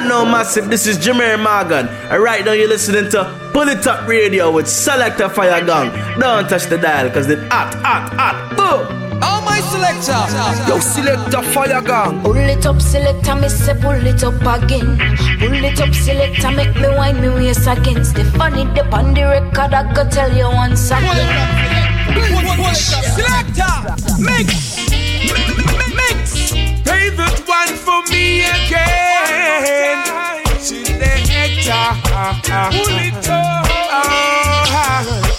don't know, massive. This is Jemere Morgan. And right now you're listening to Pull It Up Radio with Selector Fire Gang. Don't touch the dial, cause it's hot, hot, hot. Boom! Oh my selector. Yo, selector fire gang. Pull it up, selector, me say pull it up again. Pull it up, selector, make me wind me waist against the funny dip on the record. I go tell you once again. Selector, mix, mix. Play that one for me again. Selector, pull it up.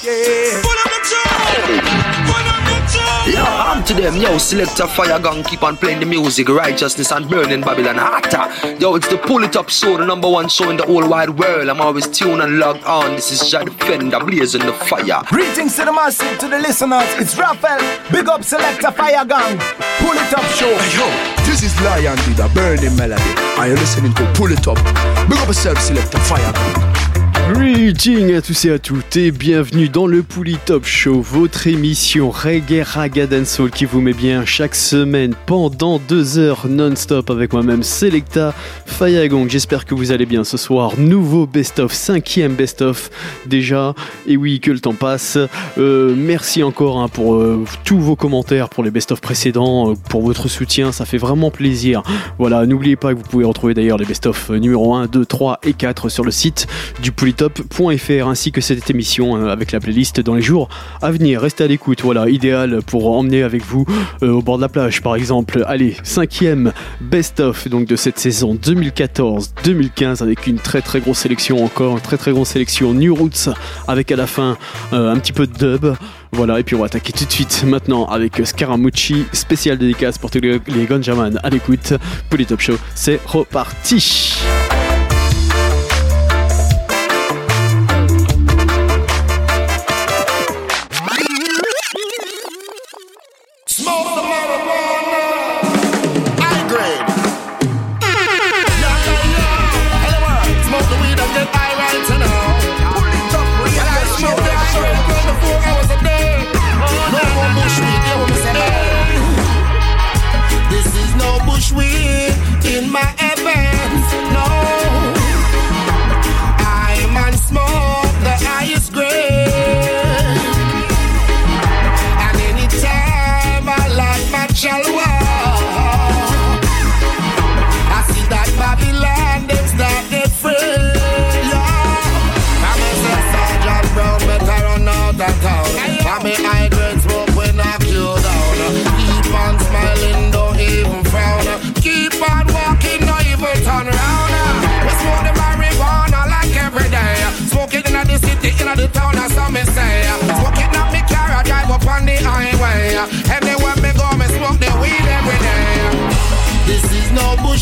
Yeah. The top. Yo, I'm to them, yo, selector fire gun, keep on playing the music, righteousness and burning Babylon hotter. Yo, it's the pull it up show, the number one show in the whole wide world. I'm always tuned and logged on. This is Jah Defender, blazing the fire. Greetings to the massive, to the listeners. It's Raphael. Big up Selector Fire Gang. Pull it up show. Hey, yo, this is Lion with a burning melody. Are you listening to Pull It Up? Big up yourself, Selector Fire Gun. Greetings à tous et à toutes et bienvenue dans le Pouli Top Show, votre émission reggae, raga dancehall qui vous met bien chaque semaine pendant deux heures non-stop avec moi-même Selecta Fayagong. J'espère que vous allez bien ce soir. Nouveau best-of, cinquième best-of déjà. Et oui, que le temps passe. Euh, merci encore hein, pour euh, tous vos commentaires, pour les best-of précédents, euh, pour votre soutien, ça fait vraiment plaisir. Voilà, n'oubliez pas que vous pouvez retrouver d'ailleurs les best-of numéro 1, 2, 3 et 4 sur le site du polytop.fr ainsi que cette émission euh, avec la playlist dans les jours à venir. Restez à l'écoute, voilà, idéal pour emmener avec vous euh, au bord de la plage par exemple. Allez, cinquième best-of donc de cette saison 2014-2015 avec une très très grosse sélection encore, une très très grosse sélection New Roots avec à la fin euh, un petit peu de dub. Voilà, et puis on va attaquer tout de suite maintenant avec Scaramucci, spécial dédicace pour tous les, les Gunjaman à l'écoute. Polytop Show, c'est reparti!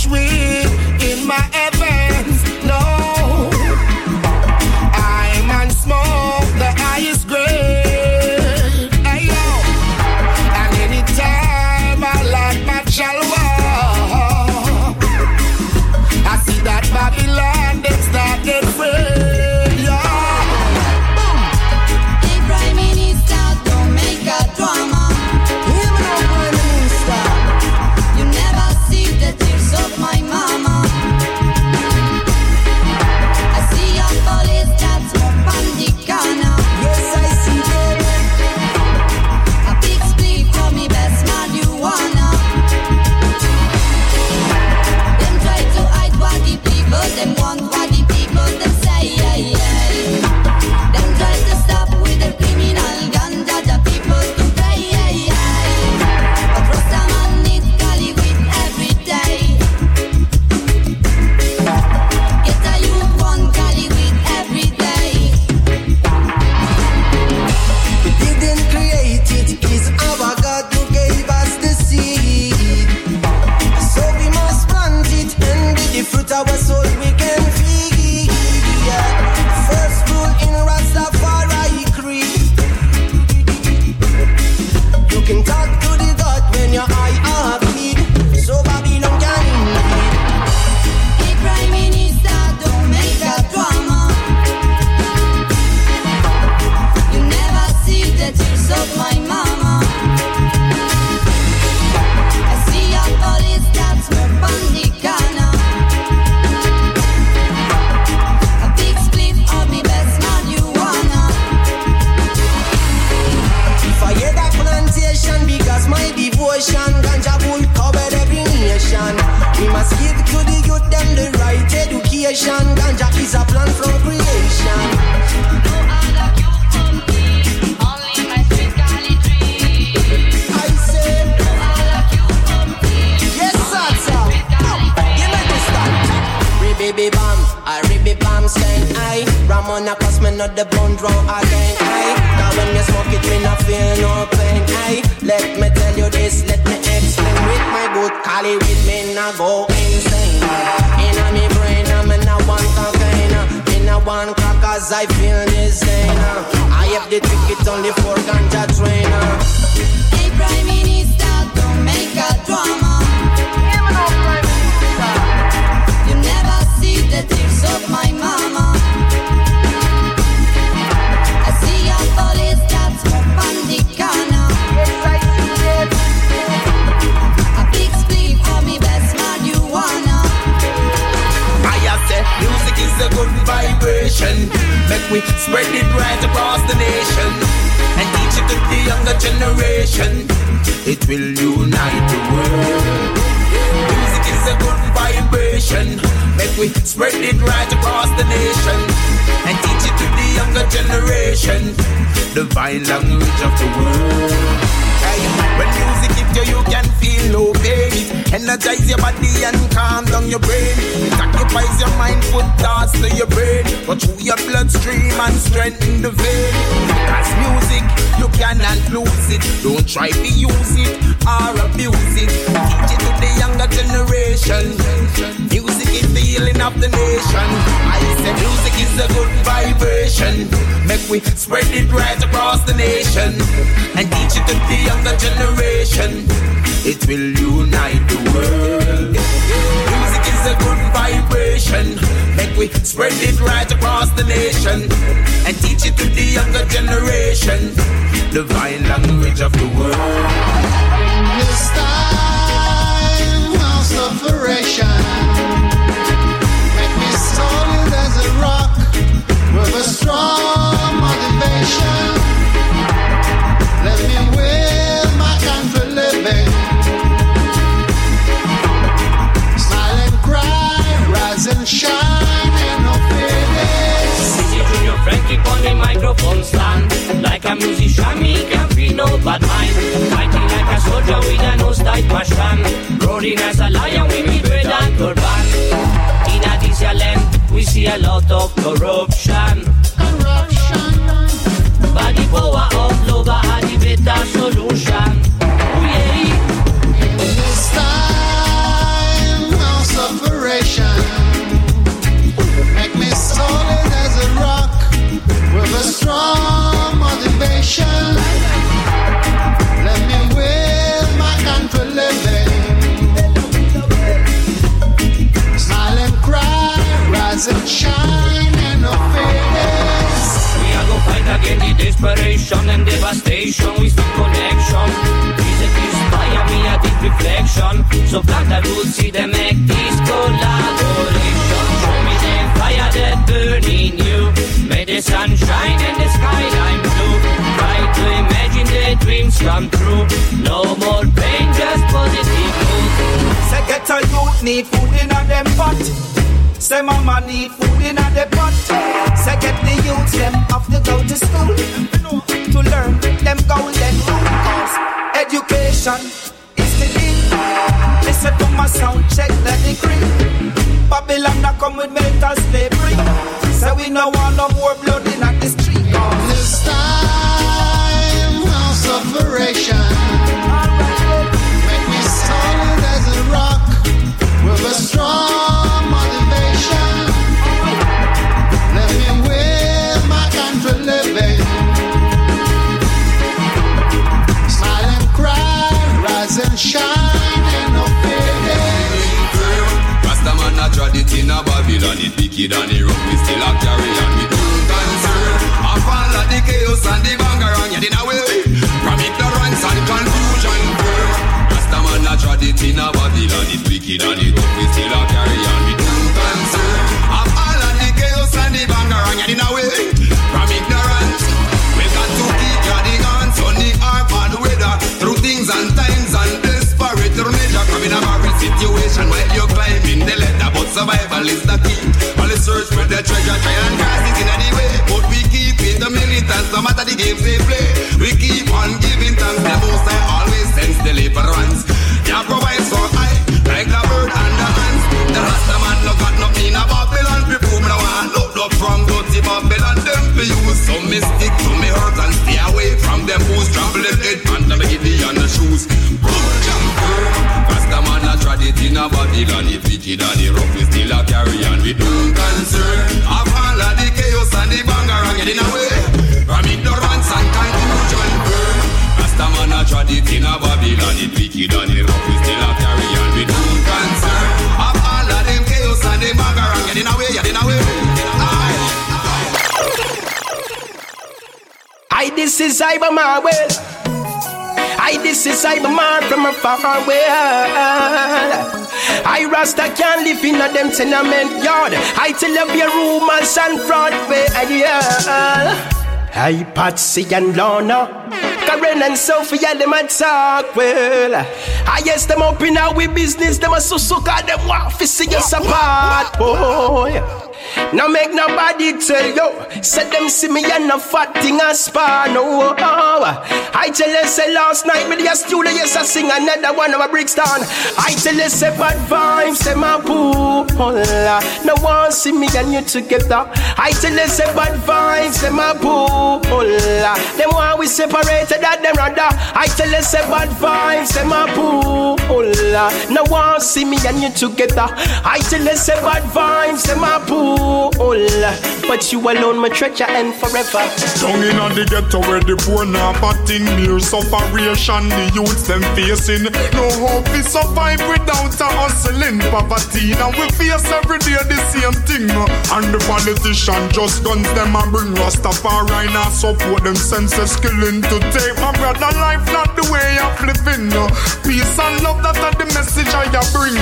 No Patsy and Lorna. Karen and Sophia, them a talk well. I ah, yes, them up in our business, them a so so cause them want to see us apart, boy. Now make nobody tell you, say them see me and a fat thing a spar, no. Oh, oh, oh. I tell you, say last night with your studio, yes, I sing another one of my a Brixton. I tell you, say bad vibes, say my pool. No one see me and you together. I tell you, say bad vibes, say my pool. Them want we separated at them rather. I tell you, say bad vibes, say my pool. No one see me and you together. I tell you, say bad vibes, say my But you alone, my treasure, and forever. Down in the ghetto where the poor now batting near sufferation the youths them facing. No hope to survive without a hustling poverty. Now we face every day the same thing. And the politician just guns them and bring Rastafari now support them senses killing to take my brother life not the way of living. Peace and love that are the message I bring.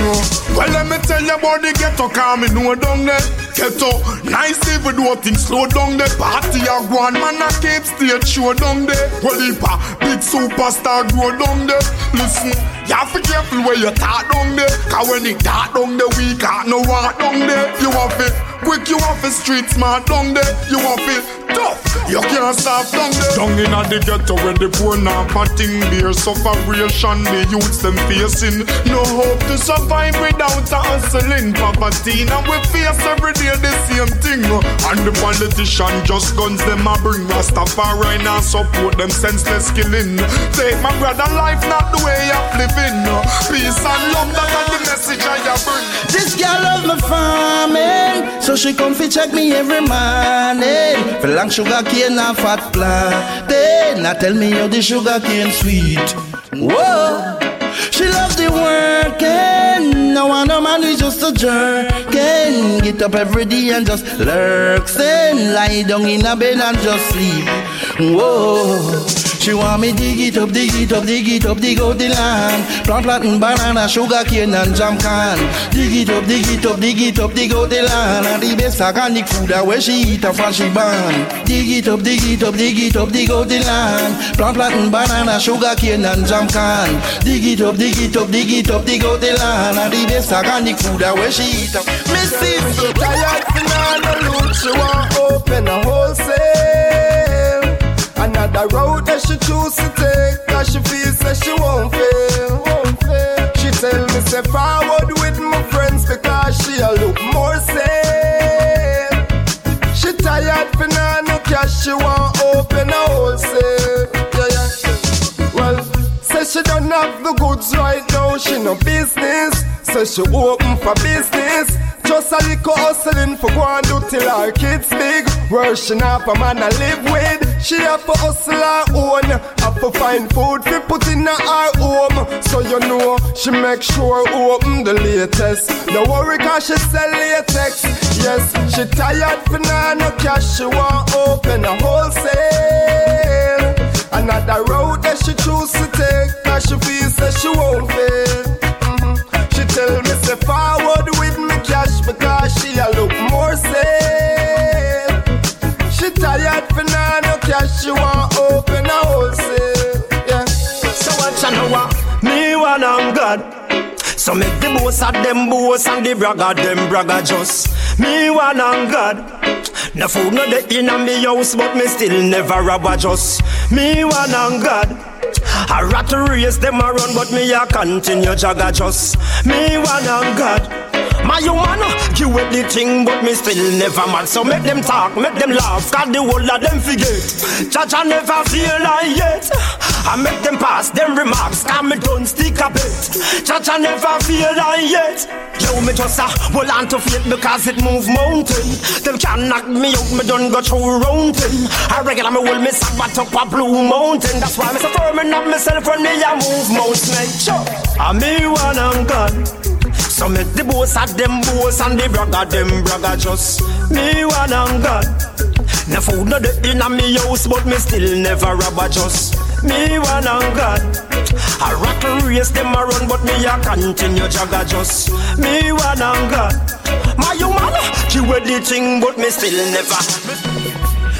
Well let me tell you about the ghetto cause me know down there. Ghetto nice if even though things slow down the party a go on. Man a keep stage show down there. Well if a big superstar grow down there listen you have to careful where you talk down there. Cause when it talk down there we can't no walk down there. You have it quick you have it street smart down there. You have it tough you can't stop down there. Down in the ghetto where the poor now patting beer sufferation the youths them facing. No hope to survive without hustling poverty. Now we face every day the same thing. And the politician just guns them a bring. Rastafari now support them senseless killing. Take my brother life not the way of living uh, peace and love that are the message I a bring This girl love me farming, so she come fi check me every morning. For long sugar cane and fat plantain, now tell me how the sugar cane sweet. Whoa, she loves the working. No one no man is just a jerking. Get up every day and just lurks and lie down in a bed and just sleep. Whoa. She want me dig it up, dig it up, dig it up, dig out the land. Plant, plant, and banana, sugar cane and jam can. Dig it up, dig it up, dig it up, dig out the land. And the best organic food that where she eat a from she. Dig it up, dig it up, dig it up, dig out the land. Plant, plant, and banana, sugar cane and jam can. Dig it up, dig it up, dig it up, dig out the land. And the best organic food that where she eat a. Missy, so tired, finna look, she want open a wholesale. Another road that she choose to take Cause she feels that she won't fail. She tell me say forward with my friends Because she a look more safe. She tired for now no cash She want open a wholesale. Yeah, yeah. Well, say she don't have the goods right now She no business Say she open for business just a little hustling for go and do till her kids big. She not a man to live with. She have to hustle her own. Have to find food to put in her home. So you know she make sure open the latest. No worry cause she sell latex. Yes, she tired for now no cash. She want open a wholesale. Another road that she choose to take. Cause she feels that she won't fail. She want open a wholesale. Yeah. So what you know what? Uh. Me one I'm God. So make the boss of them boss and the bragger them bragger just me one and God. No food no the in me house, but me still never rob a just me one and God. I rat race them a run, but me a continue jagger just me one and God. My human, give away the thing, but me still never mad. So make them talk, make them laugh, cause the whole of them forget. I never feel like yet. I make them pass them remarks, cause me don't stick a bit. I never feel like yet. Yo, me just a hold on to faith because it move mountain. Them can knock me out, me don't go through thing. I regular me hold me sack up a blue mountain. That's why me so firm up myself when me a move mountain. Sure, I me one and gone. So make the boss of them boss and the bragger them bragger just me one and God. No food no the in me house, but me still never rob a just me one and God. I rattle race them a run, but me a continue jagger just me one and God. My human, you with the thing, but me still never.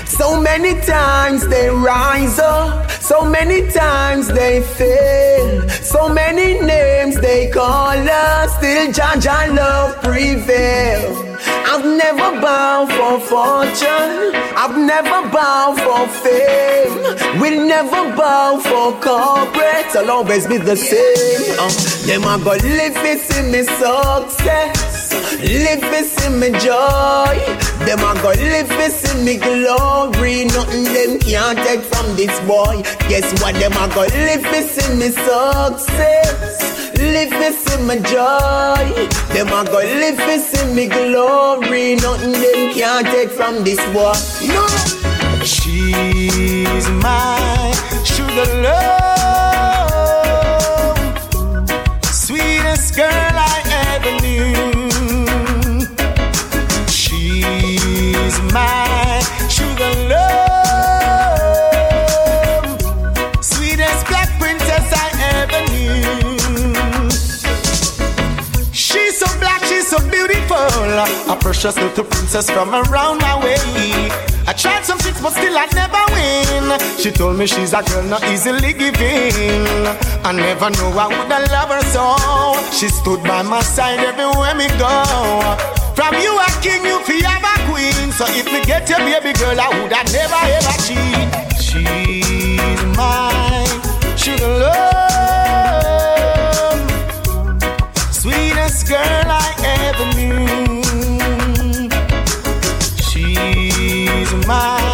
So many times they rise up, so many times they fail, so many names they call us, still and love prevail. I've never bowed for fortune, I've never bowed for fame, we'll never bow for corporate, I'll always be the same. Uh, them a go live it see me success, live it see me joy, them a go live it see me glory, nothing them can't take from this boy. Guess what? Them a go live it see me success, live it see my joy, them a go live it see me glory, nothing them can't take from this boy. No. She's my sugar love, sweetest girl a precious little princess from around my way. I tried some tricks, but still I never win. She told me she's a girl not easily giving. I never knew I would have love her so. She stood by my side everywhere me go. From you a king, you feel have a queen. So if me get your baby girl, I would have never ever cheat. She's my sugar love, She's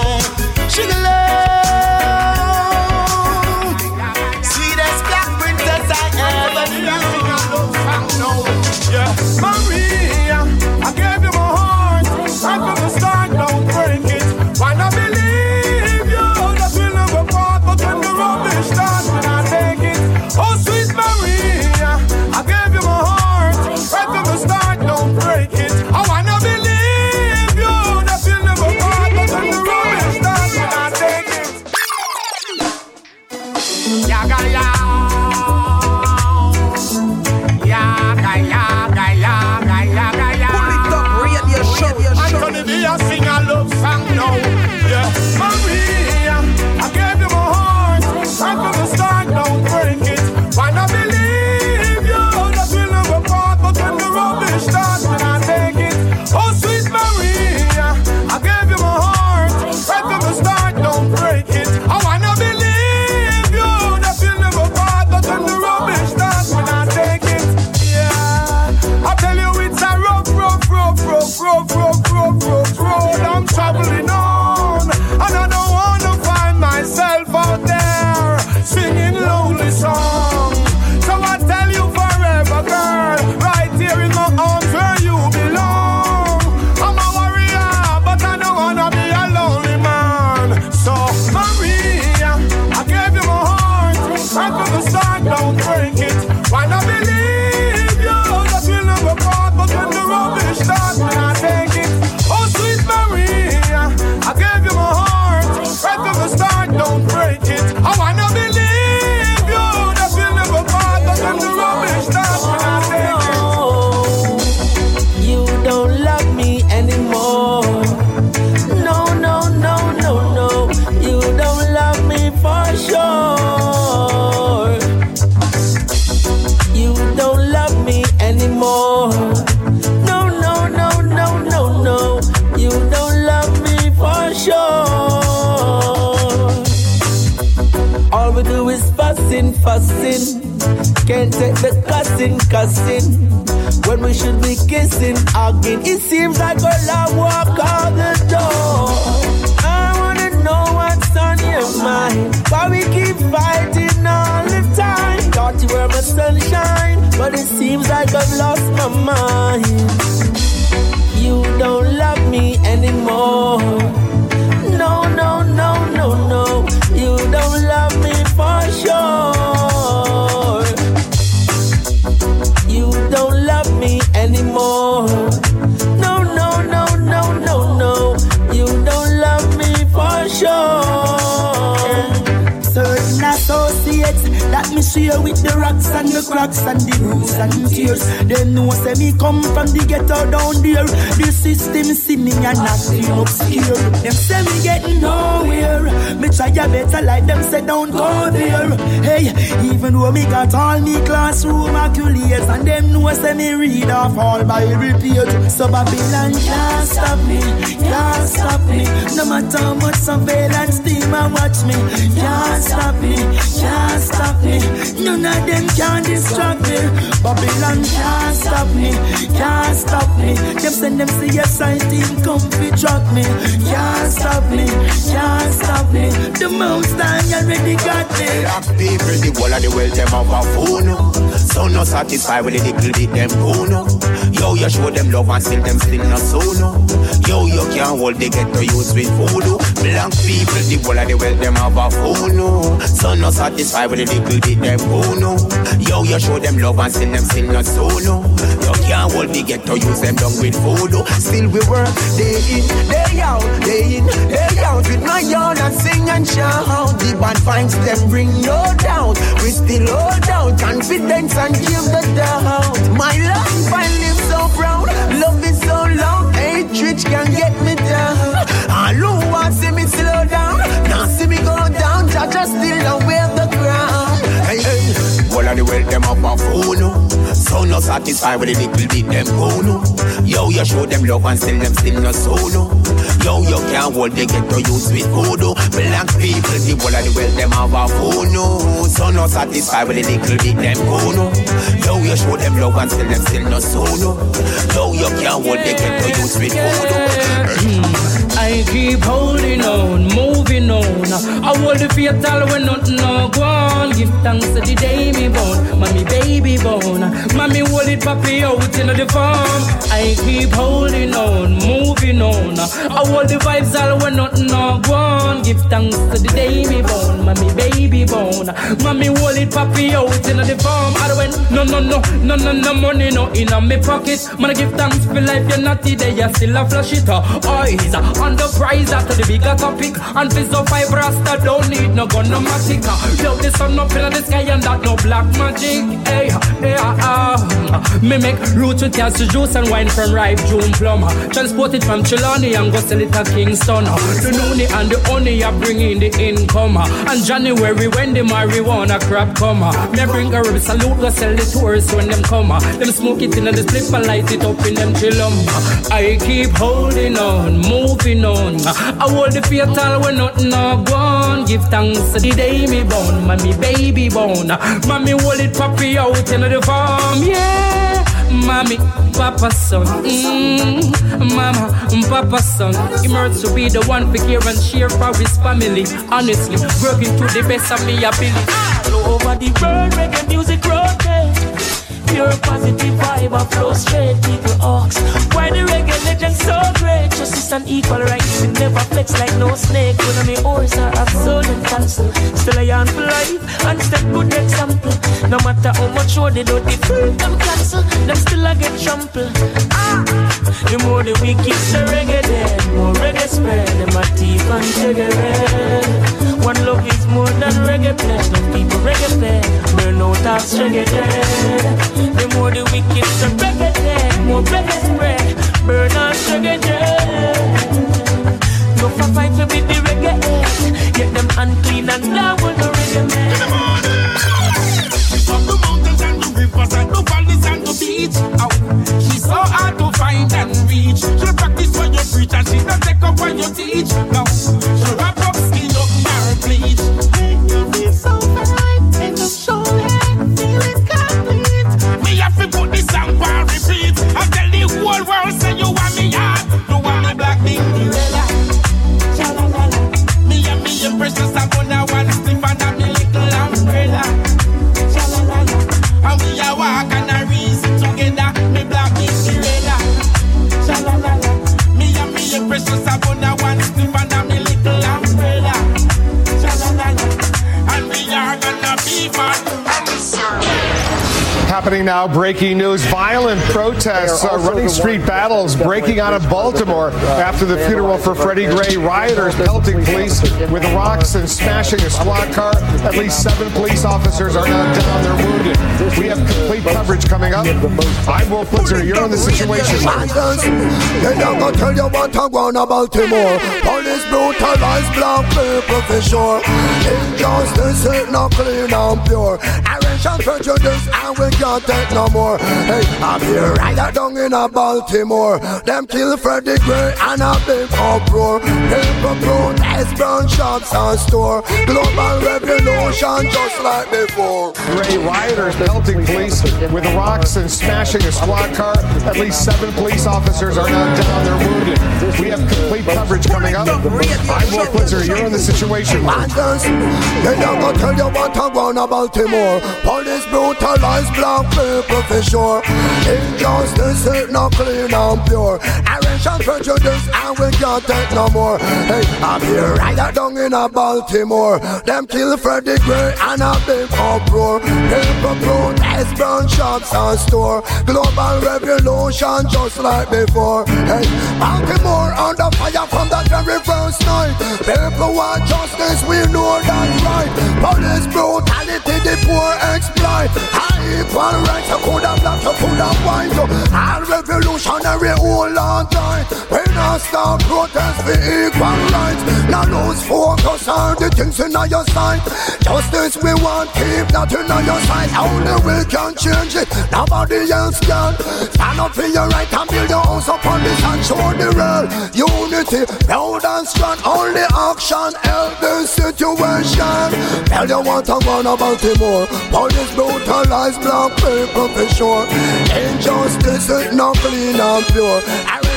cussing, cussing. When we should be kissing, hugging. It seems like a love walk out the door. I wanna know what's on your mind. Why we keep fighting all the time? Thought you were my sunshine, but it seems like I've lost my mind. You don't love me anymore. No, no, no, no, no. You don't love anymore. That me share with the rocks and the cracks and the bruises and tears. They know say me come from the ghetto down there. The system see me and not clean up scared. Them say me getting nowhere. Me try a better like them say don't go there. Hey, even though me got all me classroom accolades and them know say me read off all by repeat. So Babylon can't stop me, can't stop me. No matter how much surveillance team I watch me, can't stop me, can't stop me. None of them can distract me. Babylon can't stop me, can't stop me. Them send them see sign team come fi track me. Can't stop me, can't stop me. The most I already got me. Black people, the whole of the world, them have a phone. So no satisfied with the little bit them no. Yo, you show them love and still them still not so no. Yo, you can't hold the ghetto use with voodoo. Black people, the whole of the world, them have a phone. So no satisfied with the little bit them go no. Yo, you show them love and still them still not so no. You can't hold the ghetto youth them down with voodoo. Still we work day in, day out, day in, day out with my yarn and sing and shout. The bad vibes them bring no doubt. We still hold out confidence and give the doubt. My life I live so proud, love is so loud, hatred can get me down. All who want see me slow down, now see me go down, judge just still aware the. Hey, hey, all of the world them up a phone. Oh. no. So no satisfied with the little bit them go no. Oh. Yo, you show them love and still them still not so no. Oh. Yo, you can't hold the ghetto youth with voodoo. Black people, the whole of the world them have a no. So no satisfied with the little bit them go no. Yo, you show them love and still them still not so no. Yo, you can't hold the ghetto youth with voodoo. I keep holding on, moving on. I hold the fatal when nothing no go on. Give thanks to the day me born, mommy baby born. Mommy hold it papi out in the farm. I keep holding on, moving on. I hold the vibes all when nothing no go on. Give thanks to the day me born, mommy baby born. Mommy hold it papi out in the farm. I went no no no no no no money no in me pocket. Man I give thanks for life, you're not today, you still a flash it. Eyes on the prize after the bigger topic. And so five rasta don't need no gun no matic. Uh, yo, the sun up in the sky and that no black magic. Hey, hey, ah. Me make roots with cashew juice and wine from ripe June plum. Transport it from Chilani and go sell it at Kingston. The noonie and the honey are bringing the income. And January when the marijuana crap come. Me bring a rib salute go sell the tourists when them come. Them smoke it in and the split and light it up in them chillum. I keep holding on, moving on. I hold the fatal when nothing no gone. Give thanks to the day me born, mommy baby born. Mommy hold it papi out in the farm, yeah. Mommy, Papa son, mm, Mama, Papa son. Hurts to be the one for care and share for his family. Honestly, working to the best of me ability. All over the world, reggae music rotate. Pure positive vibe and flow straight. People ask, why the reggae legend so great? Justice and equal rights, we never flex like no snake. One of me horse are absolute cancel. Still I for life and step good example. No matter how much road they do, the firm them cancel. Them still I get trampled. Ah, the more the we keep the reggae dead, more reggae spread. Them a teeth and red. One love is more than reggae pledge. No people reggae pay. Burn out of reggae. The more the wicked the reggae dead, more reggae spread. Burn out reggae. No for fight to be the reggae. Get them unclean and down with the reggae man. From the mountains and the rivers and the valleys and the beach. Oh, she's so hard to find and reach. She practice what you preach and she don't take up what you teach. No, she wrap Coming now, breaking news. Violent protests, uh, running street battles breaking out of Baltimore after the funeral for Freddie Gray. Rioters pelting police with rocks and smashing a squad car. At least seven police officers are now down. They're wounded. We have complete coverage coming up. I'm Wolf Blitzer. You're in the situation. They don't go tell you what I want about Baltimore. Police brutalize black people for sure. Injustice is not clean and pure. And prejudice and we can't take no more. Hey, I'm here right down in a Baltimore. Them kill Freddie Gray and a big uproar. People protest, burn shops and store. Global revolution just like before. Gray rioters pelting police with rocks and smashing a squad car. At least seven police officers are now down. They're wounded. We have complete coverage coming up. I'm Wolf Blitzer. You're in the situation. They don't go tell you what I want about Baltimore. Police brutalize black people for sure. Injustice is not clean and pure. Arrange and prejudice and we can't take no more. Hey, I'm here right down in a Baltimore. Them kill Freddie Gray and a big uproar. People protest, burn shops and store. Global revolution just like before. Hey, Baltimore under fire from that very first night. People want justice, we know that's right. Police brutality, the poor exploit. Equal rights, you could have black, you could have white. All revolutionary hold on tight. We not stop protest for equal rights. Now lose focus on the things in your sight. Justice we want, keep that in your sight. Only we can change it, nobody else can. Stand up for your right and build your house upon this and show the real unity. Proud and strong, only action help the situation. Tell you what I want about Baltimore. Police brutalize black people for sure. Injustice is not clean and pure.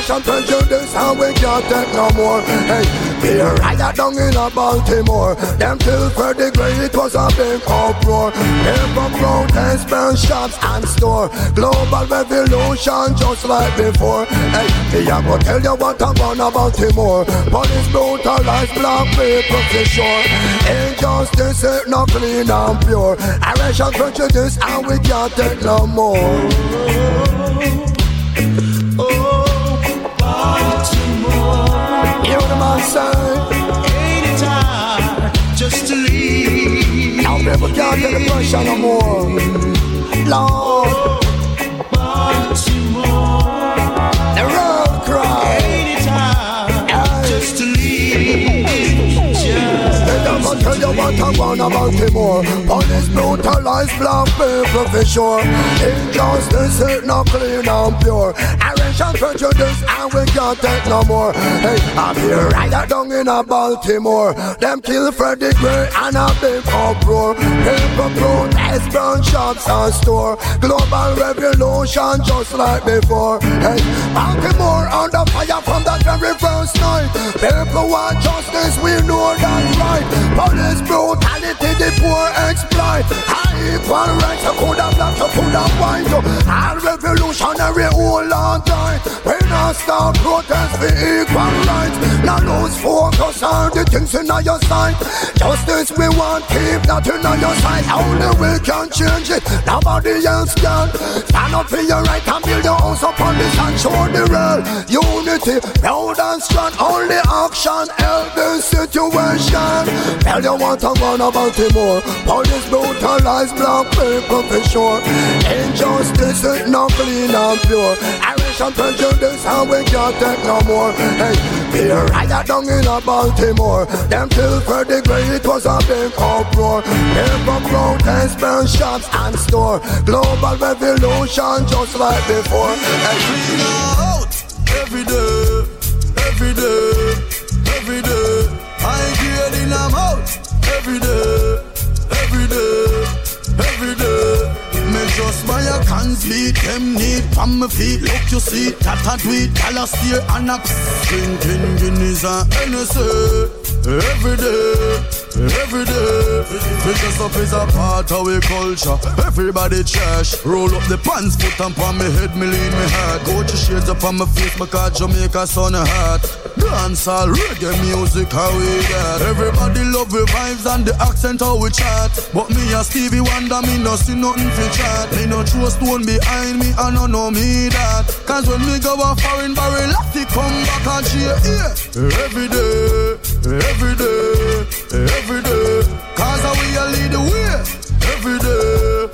And prejudice and we can't take no more. Hey, be a riot down in a Baltimore. Them till Freddie Gray, it was a big uproar. People protest, burn shops and store. Global revolution just like before. Hey, me I go tell you what I want about Baltimore. Police brutalize black people for sure. Injustice is not clean and pure. Irish and prejudice and we can't take no more. Hear the man Ain't it hard just to leave? Now people can't take the pressure no more. Lord, Baltimore. the road cry. Ain't it hard just to leave? They don't go tell you what I want about Baltimore. Police brutalize black people eh, for sure. Injustice is not clean and pure. And prejudice and we can't take no more. Hey, I'm here right down in a Baltimore. Them kill Freddie Gray and a big uproar. People protest, burn shops and store. Global revolution just like before. Hey, Baltimore under fire from that very first night. People want justice, we know that's right. Police brutality, the poor exploit. High equal rights, you could have black, you could have white. All revolutionary hold on tight. We not stop protest for equal rights. Now lose focus on the things in your sight. Justice we want, keep that in your sight. Only we can change it, nobody else can. Stand up for your right and build your house upon this and show the real unity. Proud and strong, only action help the situation. Tell you what I want about Baltimore. Police brutalize black people for sure. Injustice is not clean and pure. Irish and prejudice and we can't take no more. Hey, a riot down in a Baltimore. Them till Freddie Gray, it was a big uproar. People protest, burn shops and store. Global revolution just like before. Hey, Clean out every day, every day, every day. I get in I'm out every day, every day, every day. Just buy a cans beat, them need from my feet. Look you see, that I do it, steer and a drinking Guinness and Hennessy. Every day, every day. Dress up is a part of our culture. Everybody trash. Roll up the pants, put them on me head, me lean me heart. Go to shades up on my face because Jamaica sun hot. Dance all reggae music, how we got. Everybody love the vibes and the accent how we chat. But me and Stevie Wonder, me no see nothing for chat. Me no throw stone behind me, I no know me that. Cause when me go a foreign barrel, I come back and cheer. Yeah. Every day, every day, every day. Cause we a lead the way. Every day,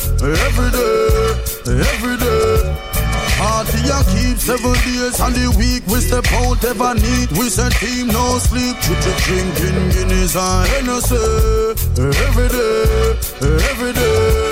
every day, every day. Party a keep seven days and the week we step out ever neat. We send team no sleep. Chip chip drinking Guinness and Hennessy. Every day, every day.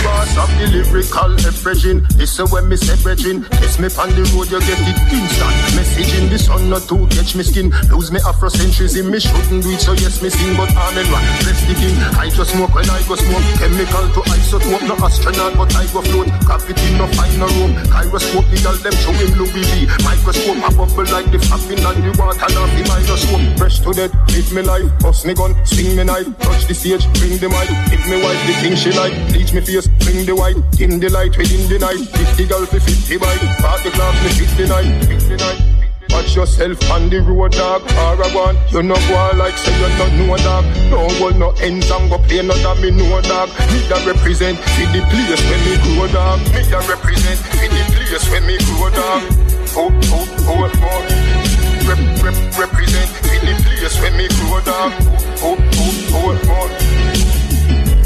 Boss of the lyrical expression. Listen when me say brethren. Kiss me on the road, you get it instant. Message in the sun, not to catch me skin. Lose me afrocentrism, me shouldn't do it, so yes, me sing, but I'm in one. Rest the king. I just smoke when I go smoke. Chemical to isotope, no astronaut, but I go float. Gravity no find no room. Gyroscope, the girl them show him Louis V. Microscope, a bubble like the famine and the water, now the microscope. Fresh to death, live me life. Bust me gun, swing me knife. Touch the stage, bring the mic. If me wife, the king she like. Bleach me face, bring the white. In the light, within the night. 50 girl, fi 50 bike. Party class, me 50 night. 50 night. Watch yourself on the road, dog. Paragon, you no go like say you no know, dog. No one no ends and go play no that me know, dog. Me da represent for the place when me grow, dog. Me da represent for the place when me grow, dog. Oh, oh, oh, oh. Rep, rep, represent for the place when me grow, dog. Oh, oh, oh, oh.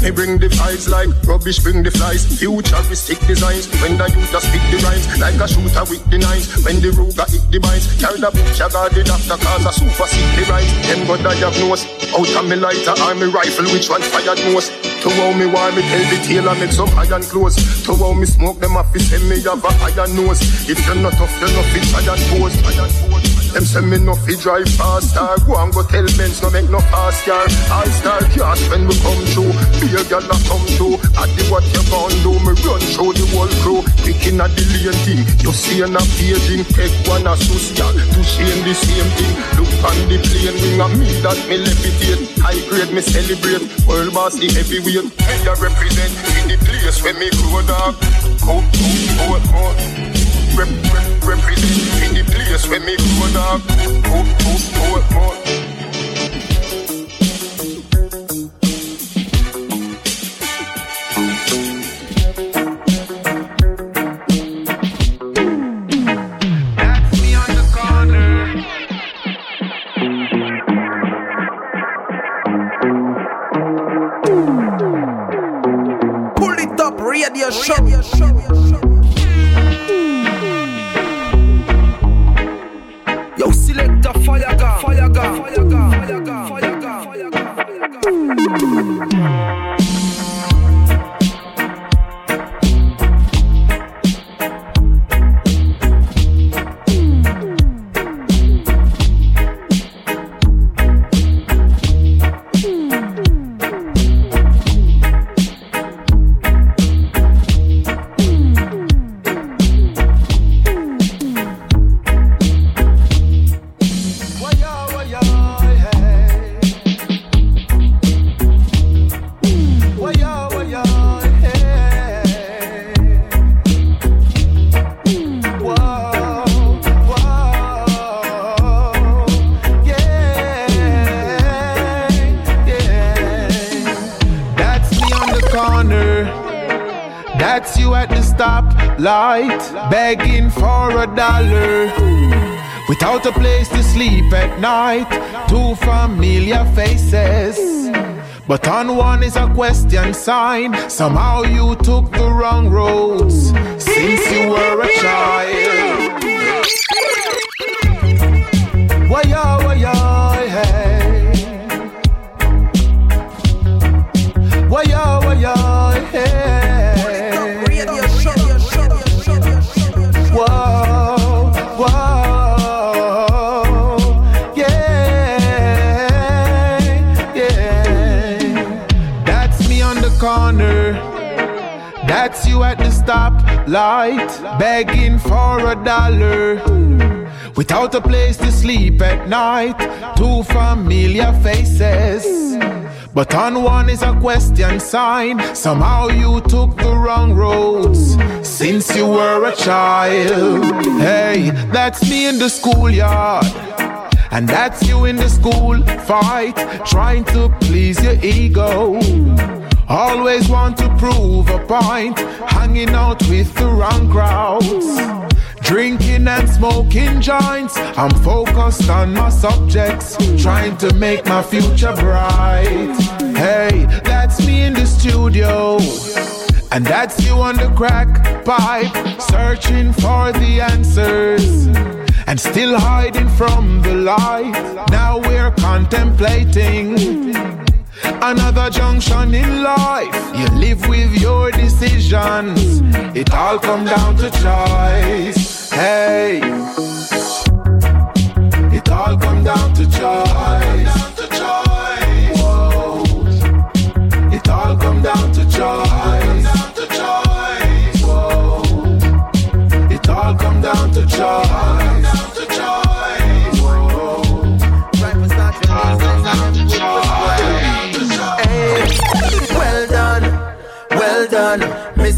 Me bring the vibes like rubbish, bring the flies. Futuristic designs. When the youth just speak the rhymes, like a shooter with the nines. When the ruga hit the binds, carry the book, got the doctor cause a super sick the rhymes. Them go diagnose. Out of me lighter or me rifle, which one fired most? To how me why me tell the tailor make some iron clothes. To how me smoke them off, send me have a iron nose. If you're not tough, you're not fit iron pose. Iron pose. Them say me no fi drive faster. Go and go tell Benz no make no fast car. I start cash when we come through. Be a gal a come through. I do what you gon' do. Me run through the whole crew. Picking at the lane thing. You see an paging. Take one a sus. To shame the same thing. Look on the plane wing of me that me levitate. High grade me celebrate. World boss the heavyweight. Me a represent in the place where me grow dog. Oh, oh, oh, oh rep, rep, represent in the place where me grow dog. Oh, oh, oh, oh. That's me on the corner. Pull it up, radio show. Mm-hmm. That's you at the stop light, begging for a dollar. Without a place to sleep at night, two familiar faces. But on one is a question sign. Somehow you took the wrong roads since you were a child. Why-ya, why-ya, hey. Light, begging for a dollar. Without a place to sleep at night, two familiar faces. But on one is a question sign. Somehow you took the wrong roads since you were a child. Hey, that's me in the schoolyard. And that's you in the school fight, trying to please your ego. Always want to prove a point, hanging out with the wrong crowds. Drinking and smoking joints, I'm focused on my subjects, trying to make my future bright. Hey, that's me in the studio. And that's you on the crack pipe, searching for the answers and still hiding from the light. Now we're contemplating another junction in life. You live with your decisions, it all come down to choice. Hey, it all come down to choice.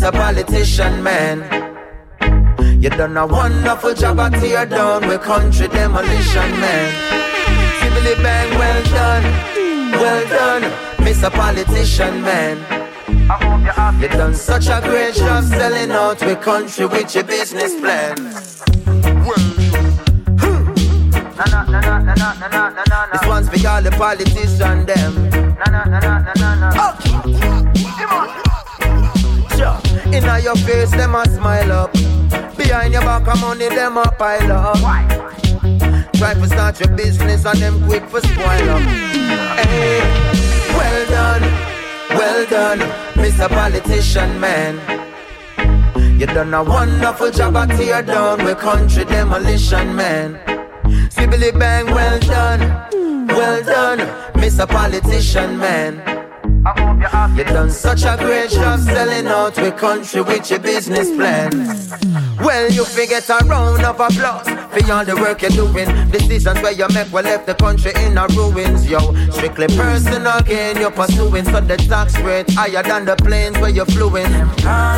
Mr. Politician Man. You done a wonderful job at tear down with country demolition man. Sibbly bang, well done, well done, Mr. Politician Man. You done such a great job selling out with country with your business plan. This one's for all the politicians, them. Sure. Inna your face, them a smile up. Behind your back, of money, them a pile up. Try to start your business and them quick for spoil up. Hey, well done, well done, Mr. Politician Man. You done a wonderful job at tear down with country demolition man. Sibbly bang, well done, well done, Mr. Politician Man. You done such a great job selling out with country with your business plan. Well, you forget a round of applause for all the work you're doing. Decisions where you make will left the country in a ruins, yo. Strictly personal gain you're pursuing, so the tax rate higher than the planes where you're fluing.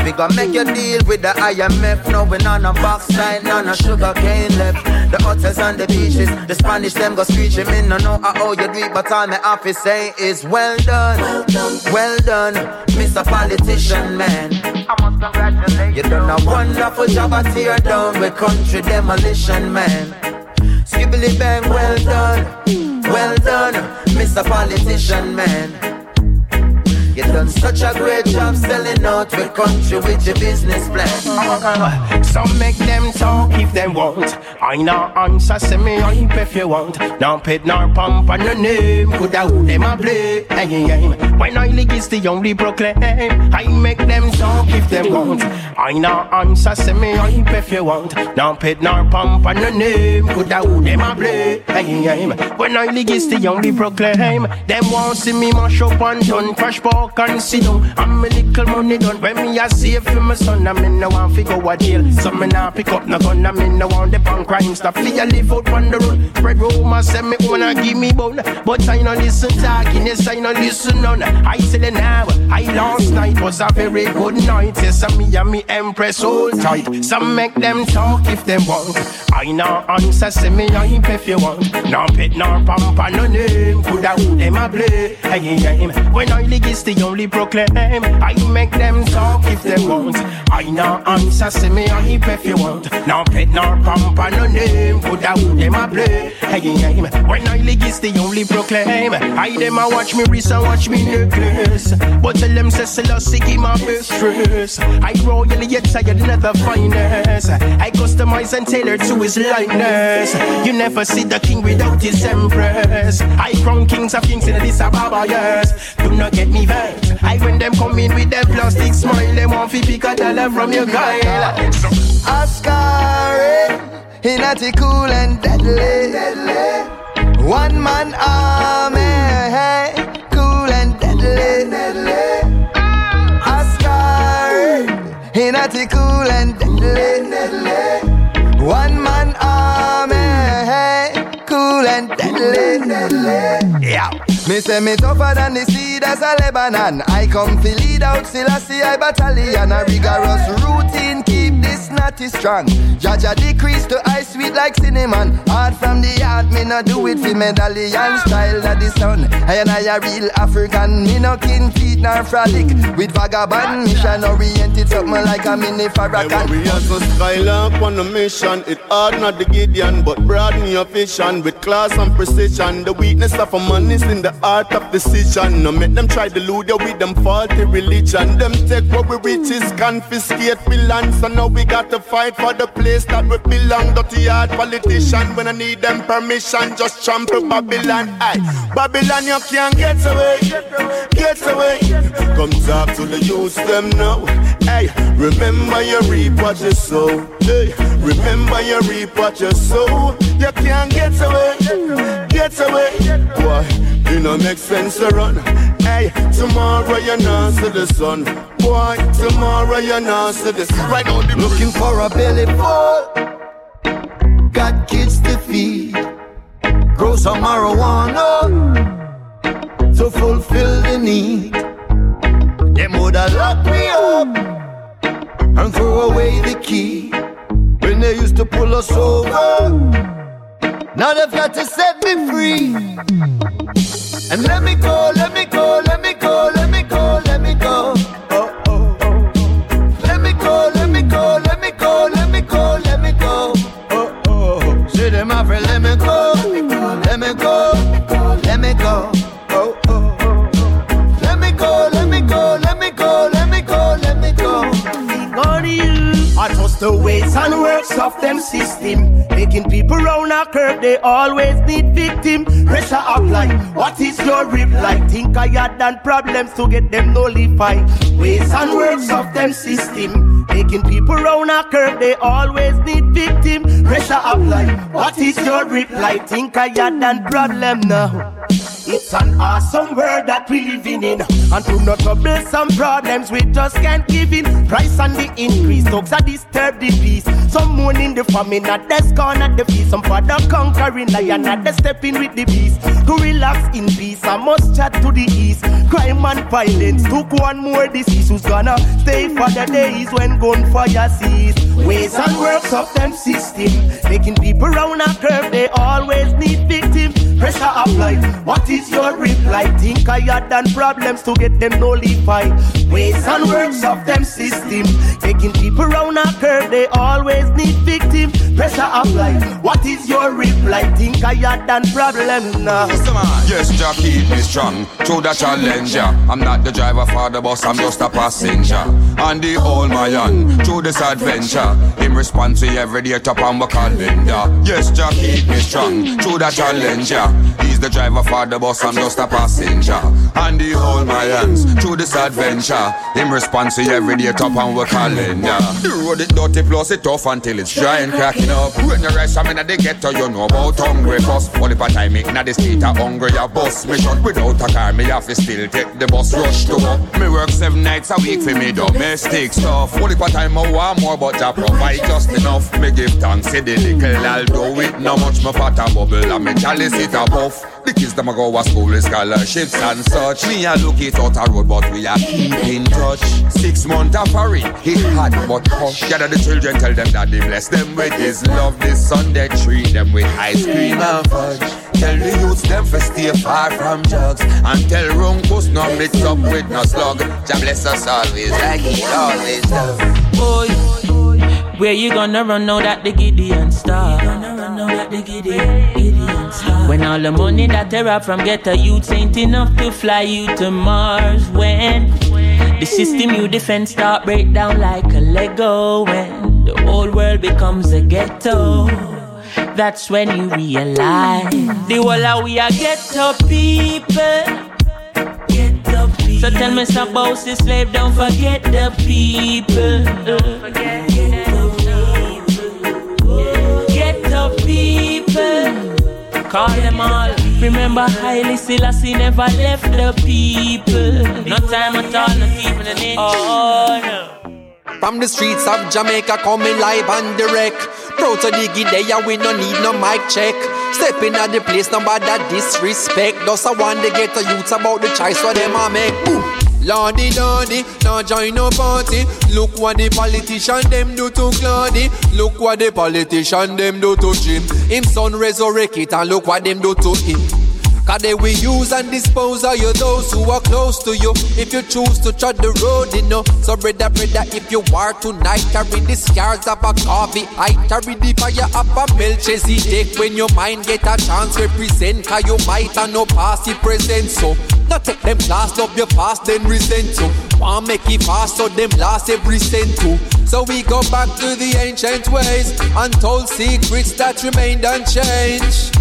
We gonna make you deal with the IMF, knowing on a backside, none of sugar cane left. The hotels and the beaches, the Spanish them go screeching. Me no know how you do but all me have to say is well done, well done, Mr. Politician Man. I must You You done a wonderful job at tear down with country demolition man. Skibbly bang, well done, well done, Mr. Politician Man. Done such a great job selling out with country with your business plan. Some make them talk if they want. I not answer, say me hype if you want. Now pet nor pump on your name, could I who them a play? When I league is the only proclaim, I make them talk if they want. I not answer, say me hype if you want. Now pet nor pump on your name, could I who them a play? When I league is the only proclaim, them want see me mash up and done crash park and sit down. I'm a little money done when me a save for my son. I mean no want fi go a jail, so me nah pick up no gun. I mean no want the punk crime stuff. Fi a live out on the road. Spread rumors say me wanna give me bone, but I no listen talking. Yes I no listen none. I say it now. I last night was a very good night. Yes and me and me empress hold tight. Some make them talk if them want. I no answer say me hype if you want. No pet no pump and no name. Coulda who them a hey. When I league is the only proclaim. I make them talk if they want. I no answer say me hype if you want. No pet no pump and no name. Coulda who them a play. Hey. When I league is the only proclaim. I them a watch me wrist and watch me necklace. But tell them say Selassie give my best dress. I royally yet tired not the finest. I customize and tailor to his likeness. You never see the king without his empress. I crown kings of kings in Addis Ababa, yes. Do not get me vexed. I when them come in with their plastic smile, them want fi pick a dollar from your guile. Oscar, in a cool and deadly. One man army, eh? hey, cool and deadly. Oscar, in a cool and deadly. One man army, and deadly. Yeah. Me say me tougher than the seed as a Lebanon. I come to lead out Selassie I battalion. A rigorous routine this natty strong. Jaja decrease to ice sweet like cinnamon. Hard from the heart, me no do it for medallion style of the sun. I and I a real African, me no kin feet nor frolic. With vagabond mission oriented something like a mini Farrakhan. We are so skylark on a mission. It hard not the Gideon, but broaden your vision with class and precision. The weakness of a man is in the art of decision. No make them try to lure you with them faulty religion. Them take what we riches, confiscate we land. So now we got to fight for the place that we belong. Dirty hard politician, when I need them permission, just trample Babylon. Aye, Babylon, you can't get away, get away. Come talk to the youth them now. Hey, remember you reap what you sow. Hey, remember you reap what you sow. You can't get away, get away. Why? It no make sense to run. Hey, tomorrow you're not see the sun. Boy, tomorrow you're not see the sun. Right now, looking for a belly full. Got kids to feed. Grow some marijuana to fulfill the need. Them woulda lock me up and throw away the key when they used to pull us over. Now they've got to set me free. And let me go, let me go, let me go, let the ways and works of them system. Making people round a curve, they always need victim. Pressure like, what is your reply? Think I had done problems to get them nullified. Ways and works of them system. Making people round a curve, they always need victim. Pressure like, what is your reply? Think I had done problem now. It's an awesome world that we living in. And to not trouble some problems, we just can't give in. Price and the increase, dogs are disturb the peace. Some mourning the famine at the scorn at the feast. Some father conquering lion at the stepping with the beast. To relax in peace, I must chat to the east. Crime and violence took one more disease. Who's gonna stay for the days when gunfire cease? Ways and works of them system, making people round a curve, they always need victim. Pressure up like, what is your reply? Think I had done problems to get them nullified. Ways and works of them system, making people round a curve, they always need victim. Pressure up like, what is your reply? Think I had done problems now. Yes, Jack, keep me strong through the challenge. yeah. I'm not the driver for the bus, I'm just a passenger. And the old man through this adventure. Him respond to every day top on my calendar. Yes, Jack, keep me strong through the challenge. yeah. He's the driver for the bus, I'm just a passenger. And the my hands through this adventure. Him respond to every day top on my calendar. The road is dirty plus it tough until it's dry and cracking up. When you rush, I'm in the ghetto, you know about hungry first. Only part time making the street a hungry a bus. Me shot without a car, me have to still take the bus rush to work. Me work seven nights a week for me domestic stuff. Only part time I want more, but I provide just enough. Me give thanks to the little, I'll do it. No much me pot a bubble and me chalice it a puff. The kids them a go to school with scholarships and such. Me a look it out a road, but we a keep in touch. Six month of hurry, it hard but hush. Gather the children, tell them that they bless them with his love. This Sunday treat them with ice cream and fudge. Tell the youths them for stay far from drugs And tell Runkus no mix up with no slug Jah bless us always like he always does Boy, where you gonna run now that the Gideon star? Star. When all the money that they rob from ghetto youths ain't enough to fly you to Mars. When the system you defend start break down like a Lego. When the whole world becomes a ghetto. That's when you realize the whole of we are ghetto people. So tell me some the slave, don't forget the people. Ghetto Call them all. Remember Haile Selassie never left the people. No time at all, not even an inch. Oh no. From the streets of Jamaica coming live and direct. Proud to dig it there, we no need no mic check. Stepping at the place, nobody disrespect. Just I want to get the youths about the choice what them a make. Ooh. Lordy, lordy, now join no party. Look what the politician them do to Claudy. Look what the politician them do to Jim. Him son resurrect it and look what them do to him. Cause they will use and dispose of you those who are close to you. If you choose to tread the road, you know. So brother, brother, if you are tonight, carry the scars of a coffee. I carry the fire of a Melchizedek. When your mind get a chance, represent. Cause you might have no past, the present. So, not take them class, love your past, then resent to. Want make it fast, so them last every cent too. So we go back to the ancient ways, untold secrets that remained unchanged.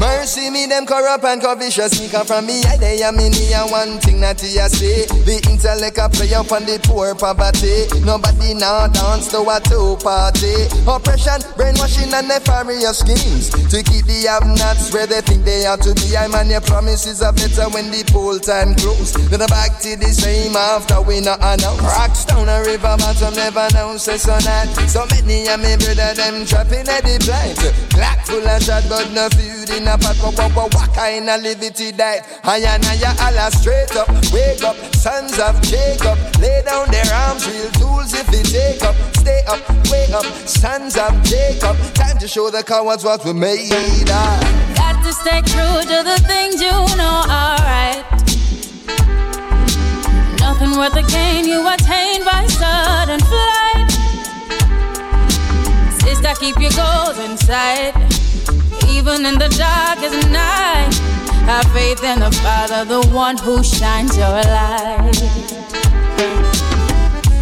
Mercy me, them corrupt and covetous sneak up from me. I they am in here one thing that you say. The intellect a play up on the poor poverty. Nobody now dance to a two party. Oppression, brainwashing and nefarious schemes to keep the have-nots where they think they ought to be. I man, your promises are better when the poll time close. Then back to the same after we not announce. Rocks down a river bottom, never know say so not. So many of me brother them trapping at the blind. Black full of shot, but no food in a pot. What, what, what, what kind of liberty diet? I and I Allah straight up, wake up, sons of Jacob. Lay down their arms, real tools if they take up. Stay up, wake up, sons of Jacob. Time to show the cowards what we made of. Got to stay true to the things you know are right. Nothing worth the gain you attain by sudden flight. Sister, keep your goals in sight. Even in the darkest night, have faith in the Father, the one who shines your light.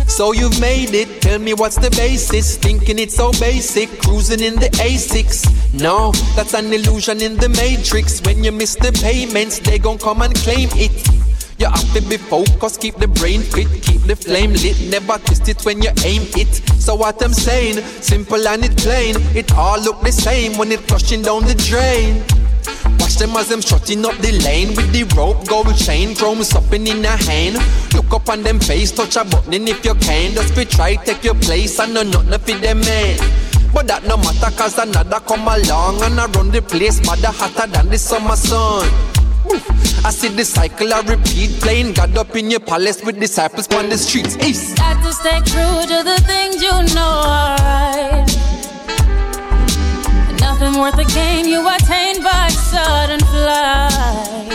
So you've made it. Tell me what's the basis? Thinking it's so basic. Cruising in the A6. No, that's an illusion in the matrix. When you miss the payments, they gon' come and claim it. You have to be focused, keep the brain fit, keep the flame lit, never twist it when you aim it. So what I'm saying, simple and it plain, it all look the same when it flushing down the drain. Watch them as them strutting up the lane with the rope, gold chain, chrome supping in a hand. Look up on them face, touch a button if you can. Just be try take your place, I know nothing for them man. But that no matter cause another come along and I run the place, mother hotter than the summer sun. I see the cycle I repeat, playing God up in your palace with disciples on the streets. East. Got to stay true to the things you know are right. Nothing worth the gain you attain by sudden flight.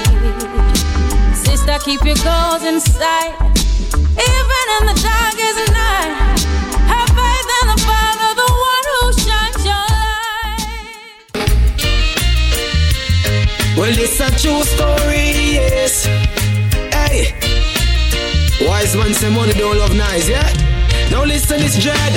Sister, keep your goals in sight. Even in the darkest night, Well, it's a true story, yes. Hey, wise man say money don't love nice, yeah. Now listen, it's dread.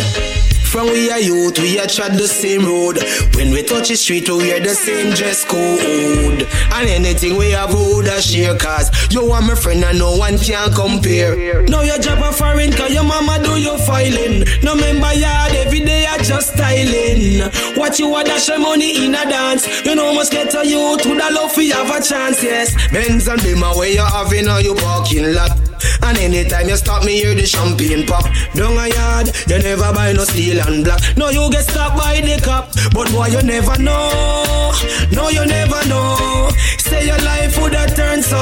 From we are youth, we are tread the same road. When we touch the street, we wear the same dress code. And anything we have, we would share cause you are my friend and no one can compare. Now you drop a foreign cause your mama do your filing. No member yard, every day just styling. What you want dash your money in a dance. You know must get a youth with a love you have a chance, yes. Benz and Bima where you having or you parking lot. And anytime you stop me, hear the champagne pop. Down a yard, you never buy no steel and black. No, you get stopped by the cop. But boy, you never know. No, you never know. Say your life would have turned so.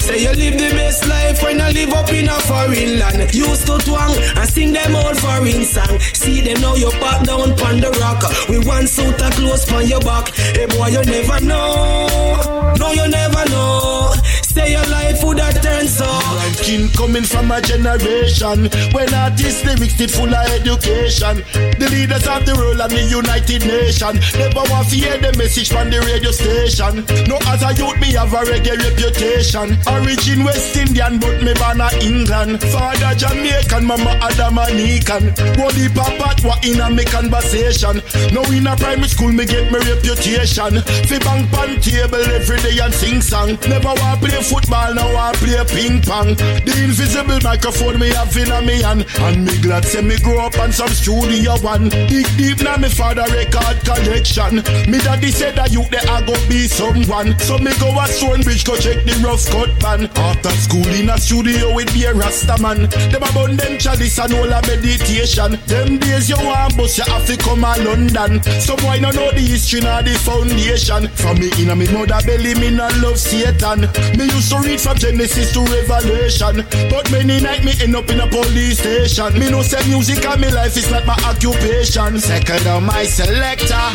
Say you live the best life when you live up in a foreign land. Used to twang and sing them old foreign song. See them now you pop down on the rock. We one suit a close on your back. Hey boy, you never know. No, you never know. Say your life would have turned so. teaching coming from a generation when artists lyrics did full of education. The leaders of the world and the United Nations never want to hear the message from the radio station. No, as a youth, me have a reggae reputation. Origin West Indian, but me born a England. Father Jamaican, mama Adamanican. Holy papa, what in a me conversation. Now in a primary school, me get my reputation. Fi bang pan table every day and sing song. Never want to play football, now I play ping pong. The invisible microphone me have in a me hand. And me glad say me grow up on some studio one. Dig deep now me father record collection. Me daddy said that you there I go be someone. So me go a Stonebridge go check the rough cut band. After school in a studio with be a rasta man. Them about them chalice and all a meditation. Them days you want bus you have to come a London. So boy no know the history nor the foundation. From me in a me mother belly me not love Satan. Me used to read from Genesis to Revelation. But many night me end up in a police station. Me no say music and me life is not my occupation. Second on my selector,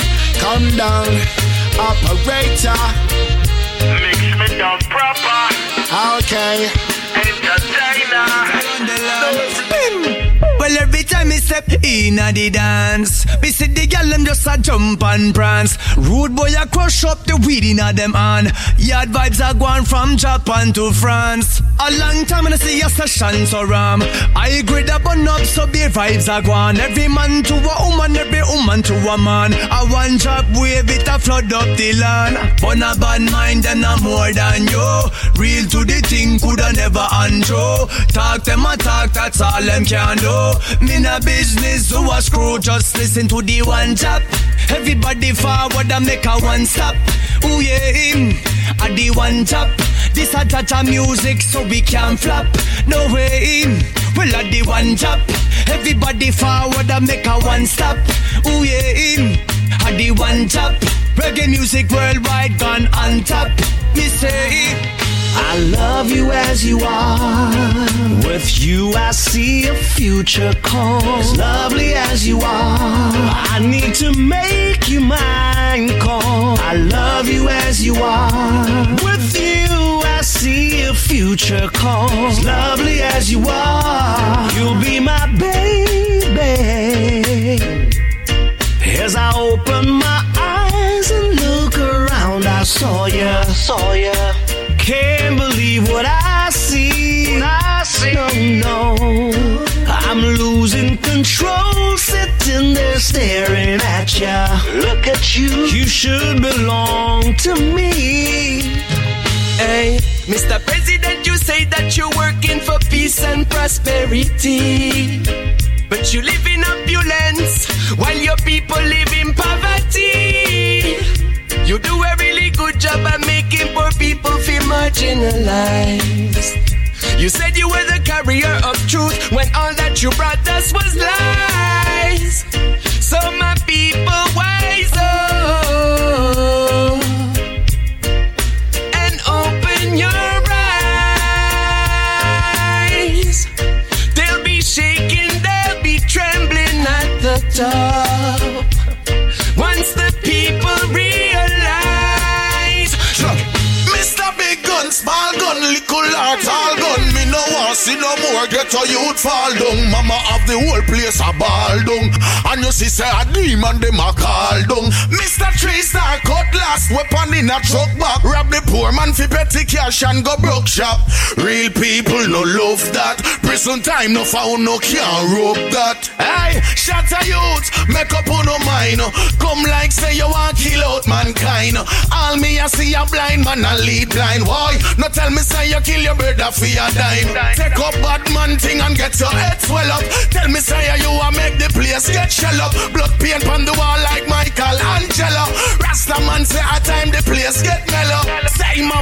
come down, operator. Mix me down proper. Okay. Entertainer. Well, every time me step in a the dance, me see the gyal them just a jump and prance. Rude boy a crush up the weed in a them hand. Yard vibes are going from Japan to France. A long time and I see a session so ram. I grade up on up so beer vibes are gone. Every man to a woman, every woman to a man. A one drop wave it a flood up the land. But a bad mind and no more than you. Real to the thing coulda never undo. Talk them a talk, that's all them can do. Me na business who a screw, just listen to the one tap. Everybody forward and make a one stop. Ooh yeah, him a the one tap. This a tata music so we can flop. No way, him. Well a the one tap. Everybody forward and make a one stop. Ooh yeah, him a the one tap. Reggae music worldwide gone on top. Me say. I love you as you are. With you, I see a future come. As lovely as you are, I need to make you mine. Come, I love you as you are. With you, I see a future come. As lovely as you are, you'll be my baby. As I open my eyes and look around, I saw ya, saw ya. Can't believe what I see. I see. No, oh, no. I'm losing control, sitting there staring at ya. Look at you. You should belong to me. Hey, Mr. President, you say that you're working for peace and prosperity. But you live in opulence while your people live in poverty. You do a really good job at making poor people feel marginalized. You said you were the carrier of truth when all that you brought us was lies. So my people, gun, little heart, all gun. Me no want see no more get a youth fall down. Mama have the whole place a ball down. And you see say a demon them a call down. Mr. Three Star weapon in a truck back. Rob the poor man fi petty cash and go broke shop. Real people no love that. Prison time no found no can rope that. Hey, shut a youth, make up on no mind. Come like say you want kill out mankind. All me I see a blind man a lead blind. Why? No tell me say you kill your brother for your dime. Take up bad man thing and get your head swell up. Tell me say you a make the place get shell up. Blood paint on the wall like Michael Angelo. Rasta man say a time the place get mellow.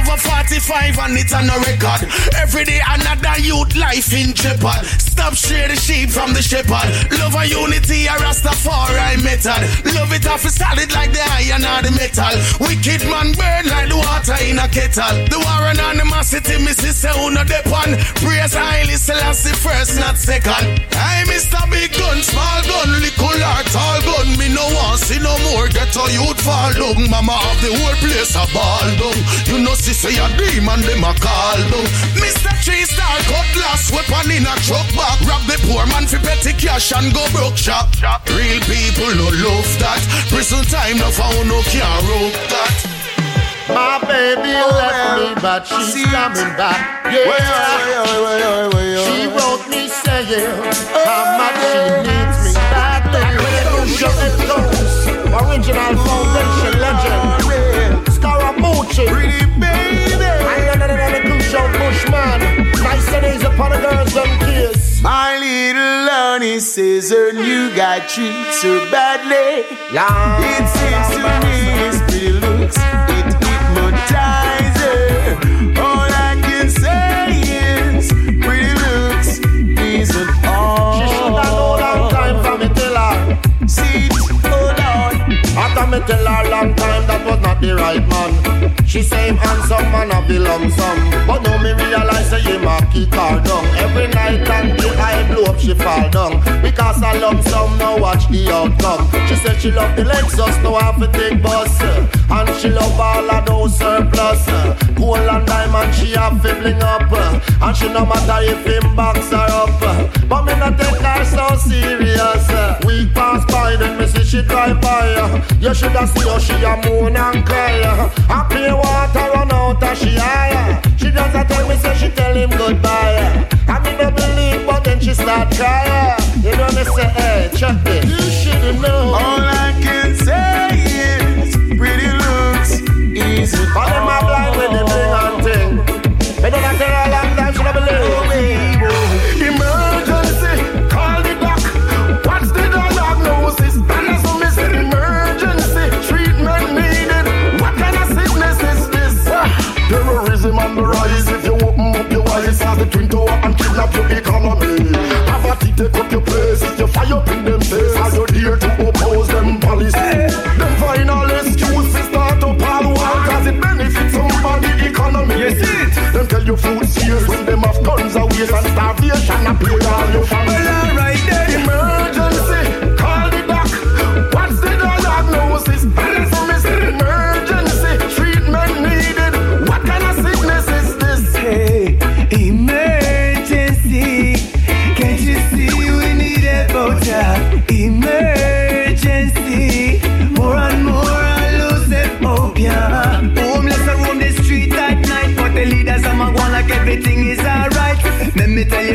Have a 45 and it's on a record. Every day another youth life in jeopard. Stop stray the sheep from the shepherd. Love a unity a Rastafari method. Love it off solid like the iron or the metal. Wicked man burn like the water in a kettle. The war and animosity, me sister who no depend. Praise highly Selassie first, not second. I Mr. Big Gun, small gun, little heart, tall gun. Me no want see no more get a youth fall down. Mama the whole place a ball down. You know, see say a demon them a call though. Mr. Three Star Cutlass weapon in a truck back. Rob the poor man for petty cash and go broke shop. Real people no love that. Prison time no found no can rope that. My baby left me, but she's coming back. Yeah, she wrote me saying how much she needs me badly. Show it goes, original foundation legend, Skarra Mucci. Pretty baby, I am the Crucial Bushman. Nice days upon the girls and kiss. My little Lonnie says her new guy treats her badly. It seems to me his pretty looks it hypnotize her. All I can say is pretty looks isn't all. She should have known long time from me tell her. See, hold on. After me tell her long time that was not the right man. She say him handsome man a be lump. But now me realize say him a kick her down. Every night until I blow up she fall down. Because a lump sum now watch the outcome. She said she love the Lexus now have to take bus. And she love all of those surplus. Gold and diamond she have to bling up. And she no matter if him box her up. But me not take her so serious. Week pass by then me see she drive by. You should have seen how she a moan and cry. I pay water run out of she eye. She just a tell me say she tell him goodbye. I me no believe but then she start crying. You know me say hey check this. You should know. All I can say is pretty looks isn't But them a blind with the bling and thing. They don't tell her a long time she don't believe. Open up your eyes, as the twin tower and kidnap your economy. Poverty take up your place. You fire in them face, are you dare to oppose them policy? Them find all excuse to start up all war, cause it benefits somebody economy. Yes, it. Them tell you food sears when them have guns a waste and starvation a pay all your family.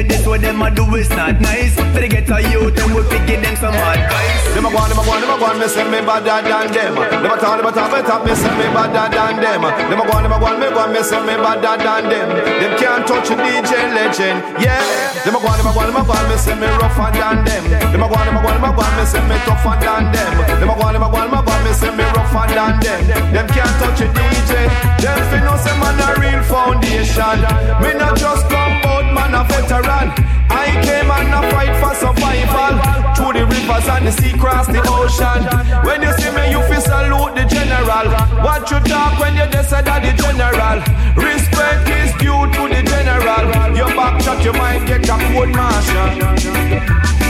This, what them a do is not nice. For they get a youth and we give them some advice. Them a go on, them a go on, them a go on, me say me better than them. Them a talk, them a talk, me talk, me say me better than them. Them a go on, them a go on, me go on, me say me better than them. Them can't touch a DJ legend, yeah. Them a go on, them a go on, them a go on, me say me rougher than them. Them a go on, them a go on, them a go on, me say me tougher than them. Them a go on, them a go on, them a go on, me say me rougher than them. Them can't touch a DJ. Them fi know say man a real foundation. Me not just come out, man a veteran. I came and I fight for survival. Through the rivers and the sea, cross the ocean. When you see me, you feel salute the general. What you talk when you decide that the general. Respect is due to the general. Your back shot, you might get a court martial.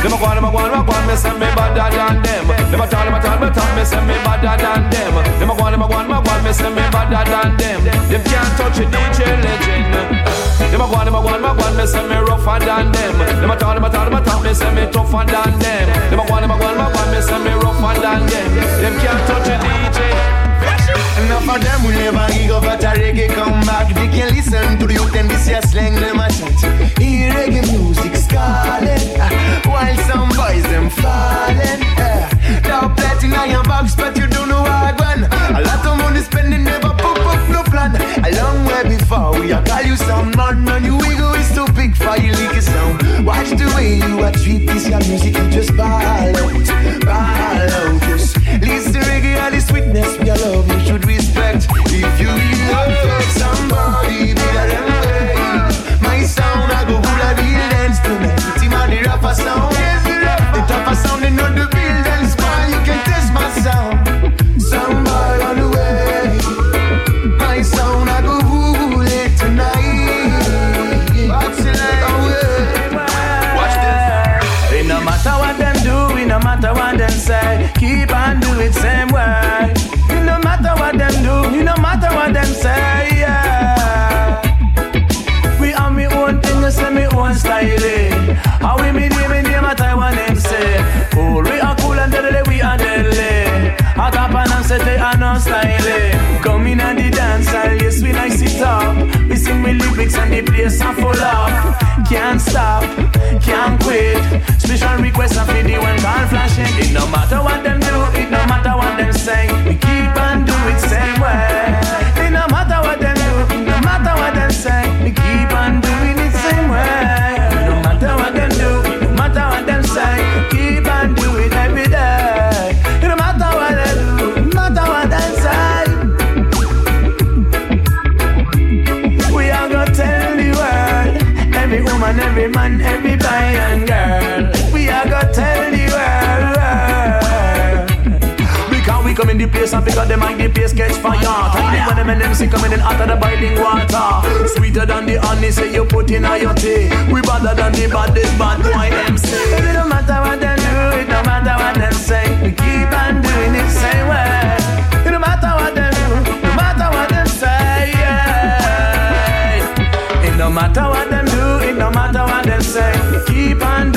Them a go on, them a go on, them a go on, me say me better than them. Them a talk, them a talk, me talk, me say me better than them. Them a go on, them a go on, them a go on, me say me better than them. Them can't touch a DJ legend Them a go on, them a go on, them a go on, me say me rougher than them Them a talk, them a talk, them a talk, me say me tougher than them Them a go on, them a go on, them a go on, me say me rougher than them Them can't touch a DJ Enough of them will never give up at a reggae come back. They can listen to the youth and this year slang them a chat. Hear reggae music scarlet, uh, while some boys them falling. Uh, now platin on your box, but you don't know what one. A lot of money spending never plan. A long way before we a call you some man, and you ego is too big for you leak sound. Watch the way you a treat this your music, you just ball out, ball out. Just listen reggae all the sweetness we love you should respect. If you love somebody, be them way. My sound I go full of real dance tonight. Him and the rapper sound. The rapper sound they know the dance man. You can test my sound. How we me name, me name a Taiwan them say. Cool, we are cool and deadly, we are deadly. Hot up and say they are not styling. Come in and the dance hall, yes, we nice it up. We sing we lyrics and the place are full up. Can't stop, can't quit. Special request of the one call flashing. It no matter what them do, it no matter what them say. We keep on doing same. Every man, every boy and girl. We are gonna tell the world. Because we come in the place and because them make the place catch fire. Tiny when them and them see coming in of the boiling water. Sweeter than the honey, say you put in your tea. We better than the baddest bad boy MC. It don't matter what them do, it don't matter what them say. We keep on doing it the same way. It don't matter what them do, no matter what them say. Yeah. It no matter what them matter what them say. Keep on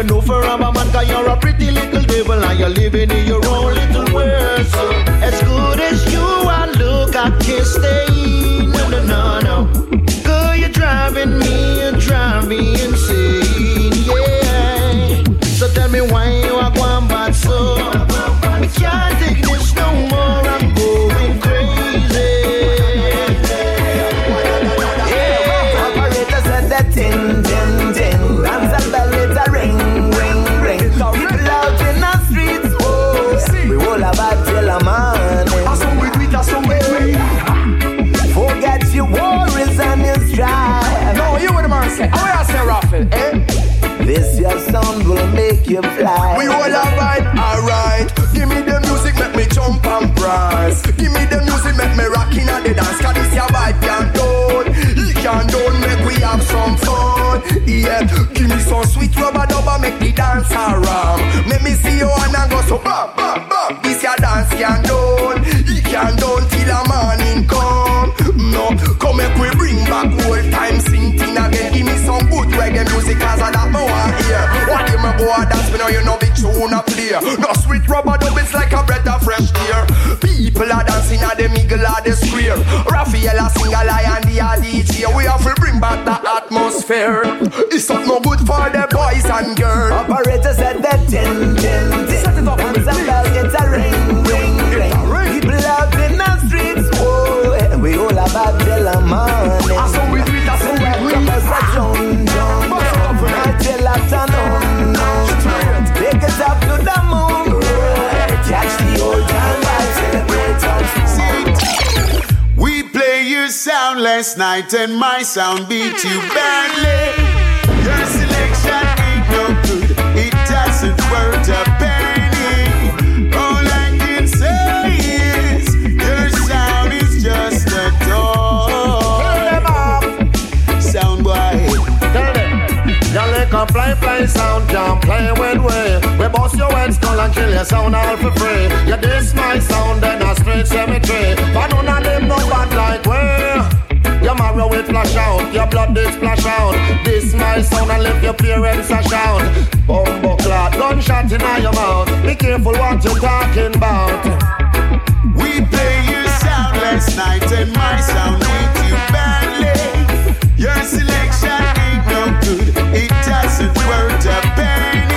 you know for a man, cause you're a pretty little devil and you're living in your own little world. So, as good as you are, look, I can't stay. No, no, no, no. Girl, you're driving me, you're driving me insane. Yeah. So tell me why We all alright, alright. Give me the music, make me jump and prance. Give me the music, make me rock in the dance. Cause this your vibe can done. He can done, make we have some fun. Yeah, give me some sweet rubber dubber, make the dance around. Make me see you and I go so bam, bam, bam. This your dance can done. He can done till the morning come. No, come make we bring back old time Go a dance, me know you know big tune a play. No sweet rubber dub, it's like a breath of fresh air. People are dancing at the middle of the square. Raphael a sing a lion, the DJ. We have to bring back the atmosphere. It's not no good for the boys and girls. Operator said that tin, tin, tin. Set it up and last night and my sound beat you badly. Your selection ain't no good, it doesn't worth a penny. All I can say is your sound is just a dog. Sound boy. Tell them. You like a fly fly sound, can't play with way. We bust your head skull and kill your sound all for free. You diss my sound, then a straight cemetery. But none of them no bad like tomorrow it flash out. Your blood did splash out. This my sound and left your parents a shout. Bumbo clot, gunshot in your mouth. Be careful what you're talking about. We play your sound last night and my sound with you badly. Your selection ain't no good. It doesn't work a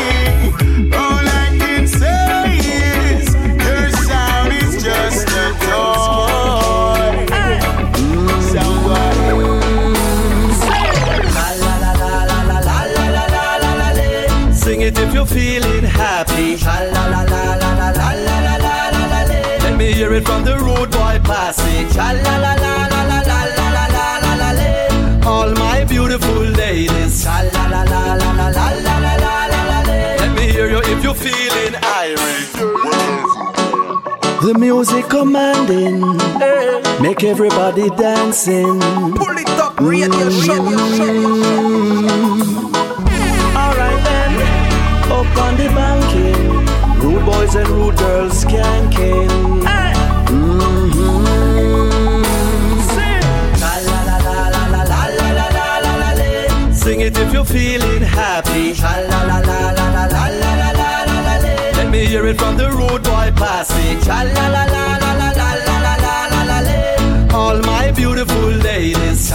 Let me hear it from the road boy passing. All my beautiful ladies. Let me hear you if you're feeling irate. The music commanding, make everybody dancing. Pull it up, radio show, mm. Alright then, up on the banking, rude boys and rude girls skanking. Mhm. Sing it if you're feeling happy. Let me hear it from the road boy passing. All my beautiful ladies.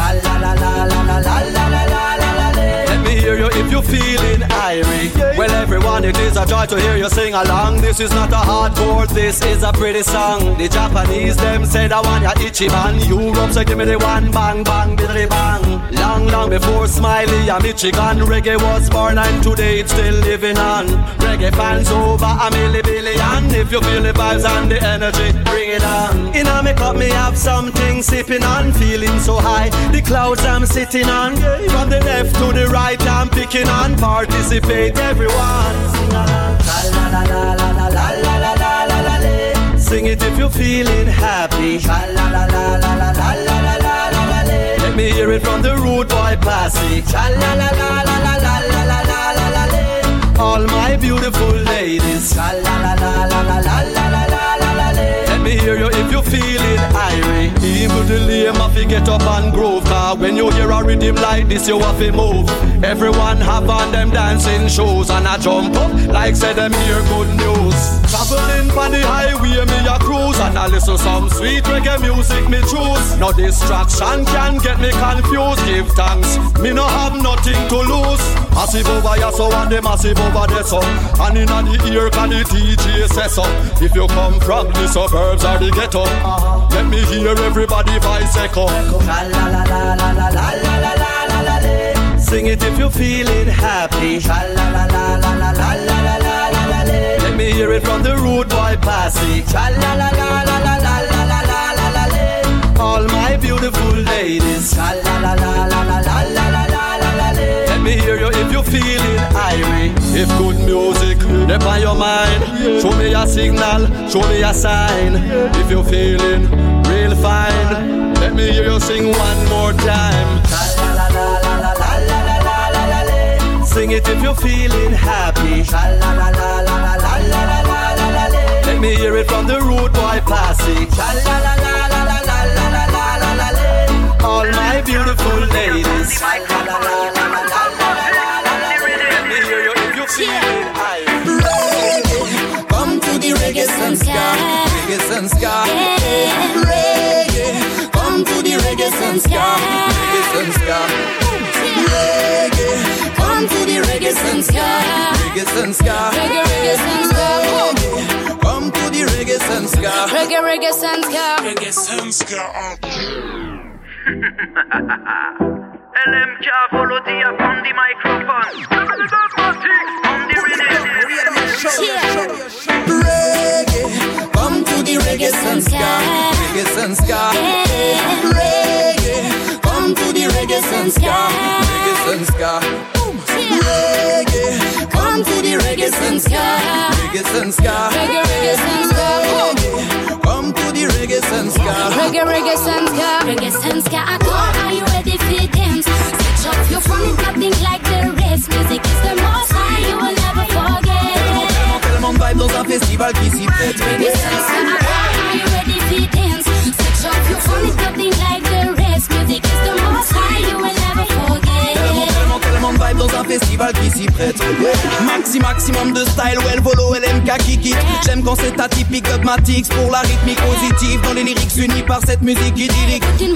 Hear you if you're feeling irate. Well, everyone, it is a joy to hear you sing along. This is not a hardcore, this is a pretty song. The Japanese, them say that one ya Ichiban. Europe, say give me the one bang bang, biddly bang. Long, long before Smiley and Michigan, reggae was born and today it's still living on. Reggae fans over a milli billion. If you feel the vibes and the energy, bring it on. In a me up, me have something sipping on, feeling so high. The clouds I'm sitting on, from the left to the right, I'm picking on. Participate, everyone. Sing. Sing it if you're feeling happy. Let me hear it from the rude boy passing. All my beautiful ladies. Me hear you if you're feeling irate. Even the lame have to get up and groove. Cause when you hear a rhythm like this, you have to move. Everyone have on them dancing shoes and I jump up like say them hear good news. Traveling on the highway, me a cruise and I listen some sweet reggae music me choose. No distraction can get me confused. Give thanks, me no have nothing to lose. Massive over here, so and the massive over there, so. And in the ear, can the DJ say so. If you come from the suburbs or the ghetto, uh-huh. let me hear everybody voice echo. Sing it if you're feeling happy. Let me hear it from the rude boy passing. All my beautiful ladies. Let me hear you if you're feeling irate. If good music up on your mind, show me a signal, show me a sign. If you're feeling real fine, let me hear you sing one more time. Sing it if you're feeling happy. Let me hear it from the rude boy passing. Reggae Sun Ska. Reggae, come to the reggae Sun Ska, reggae Sun Ska. Reggae, come to the reggae Sun Ska, reggae Sun Ska. Reggae, reggae Sun Ska. Come to the reggae Sun Ska, Reggae, reggae Sun Ska. reggae Sun Ska. LM can't follow the up on the microphone. On the Reggae, come to the reggae Sun Ska, reggae Sun Ska. Reggae, come to the reggae Sun Ska, reggae Sun Ska. Reggae, come to the reggae Sun Ska, reggae Sun Ska. Reggae, reggae Sun Ska. Come to the reggae Sun Ska. Reggae, reggae Sun Ska. Reggae Sun Ska. Come, are you ready for dance? Switch up your phone and nothing like the rest. Music is the most high, you will never forget maximum vibe dans un festival qui s'y fait. dance? Switch like the rest. Music is the most high you will ever forget. Festival qui s'y prête. Maxi maximum de style, well volo, LMK qui quitte. J'aime quand c'est atypique, dogmatique pour la rythmique positive dans les lyrics unis par cette musique idyllique. C'est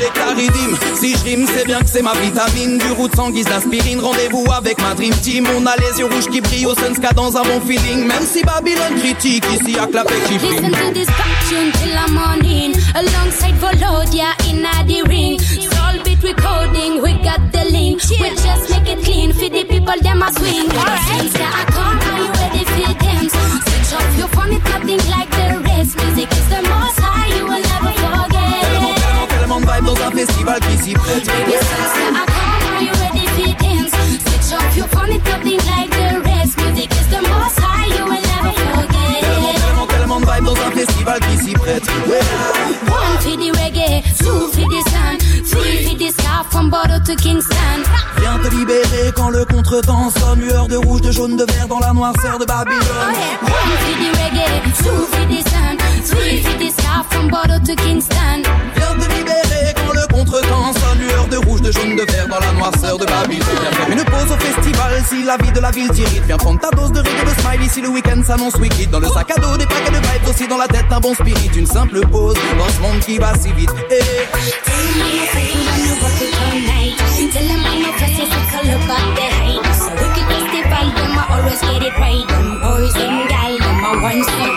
les claridimes, si je rime, c'est bien que c'est ma vitamine. Du route sans guise d'aspirine, rendez-vous avec ma dream team. On a les yeux rouges qui brillent au Sunska dans un bon feeling. Même si Babylone critique, ici y'a que la qui Listen to this till the morning, alongside Volodia in the ring. Beat recording, we got the link. We just make it clean for the people, them a swing. Since I come, are you ready for dance? Switch off your phone, it's nothing like the rest. Music is the most high, you will never forget. Tellement, tellement de vibe dans un festival qui s'y prête. Baby, since I come, are you ready for dance? Switch off your phone, it's nothing like the rest. Music is the most high, you will never forget. Tellement, tellement de vibe dans un festival qui s'y prête. One for the reggae, two for the sun, three for the sky from Bordeaux to Kingston. Viens te libérer quand le contretemps sonne. Lueur de rouge, de jaune, de vert dans la noirceur de Babylone. One for the reggae, two the sun, three the sky from Bordeaux to Kingston. Viens te libérer quand le contretemps sonne. Lueur de rouge, de jaune, de vert dans la noirceur de Babylone. Viens faire une pause au festival si la vie de la ville t'irrite. Viens prendre ta dose de reggae, de smile si le week-end s'annonce wicked. Dans le sac à dos des paquets de vibes aussi dans la tête un bon spirit. Une simple pause dans ce monde qui va si vite. Eh. Tell them I know cause it's a color but they hate So we wicked festival, them I always get it right. Them boys, them gal, them I want so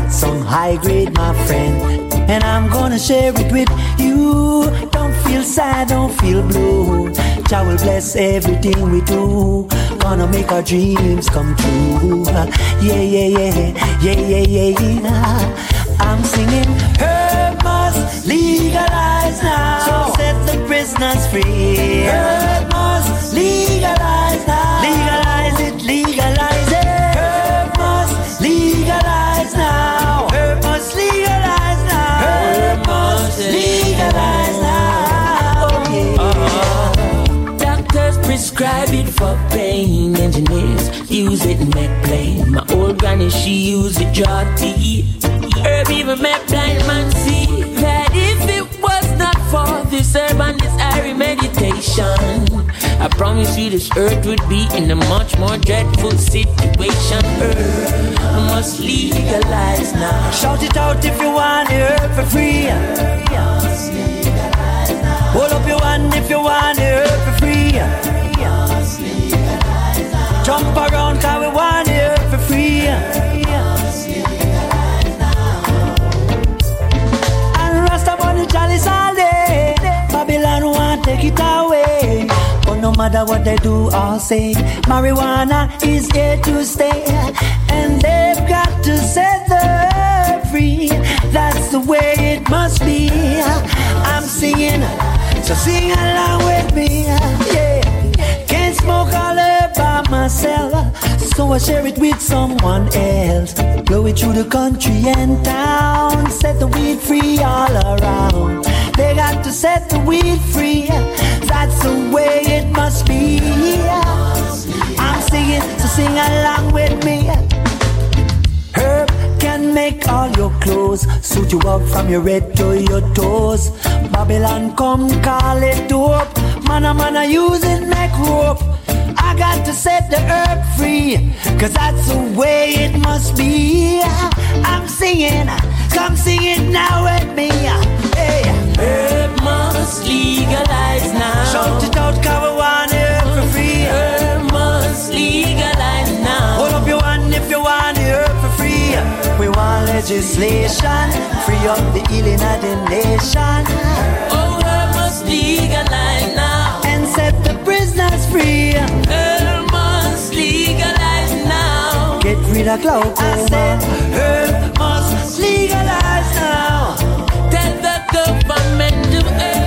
got some high grade, my friend. And I'm gonna share it with you. Don't feel sad, don't feel blue. Jah will bless everything we do. Gonna make our dreams come true. Yeah, yeah, yeah, yeah, yeah, yeah, yeah. I'm singing, herb must legalize now. So set the prisoners free. Herb must legalize now. Legalize prescribe it for pain. Engineers use it and make plain. My old granny, she used it draw tea. Herb even make blind man see that if it was not for this herb and this airy meditation, I promise you this earth would be in a much more dreadful situation. Herb must legalize now. Shout it out if you want the herb for free. Hold up your hand if you want the herb for free. Jump around cause we want herb for free. And Rasta want the chalice all day. Babylon want take it away. But no matter what they do or say, marijuana is here to stay. And they've got to set the free. That's the way it must be. I'm singing, so sing along with me. Yeah, can't smoke all by myself. So I share it with someone else. Blow it through the country and town. Set the weed free all around. They got to set the weed free. That's the way it must be. I'm singing, so sing along with me. Herb can make all your clothes, suit you up from your head to your toes. Babylon come call it dope. Man, a man, a using neck rope. I got to set the earth free, cause that's the way it must be. I'm singing, come sing it now with me. Hey. Herb must legalize now. Shout it out, cover one herb for free. Herb must legalize now. Hold up your hand if you want the herb for free. We want legislation, free up the healing of the nation. Oh, herb must legalize free. Herb must legalize now. Get rid of glaucoma. I oh. said, her must legalize now. Tell the government to herb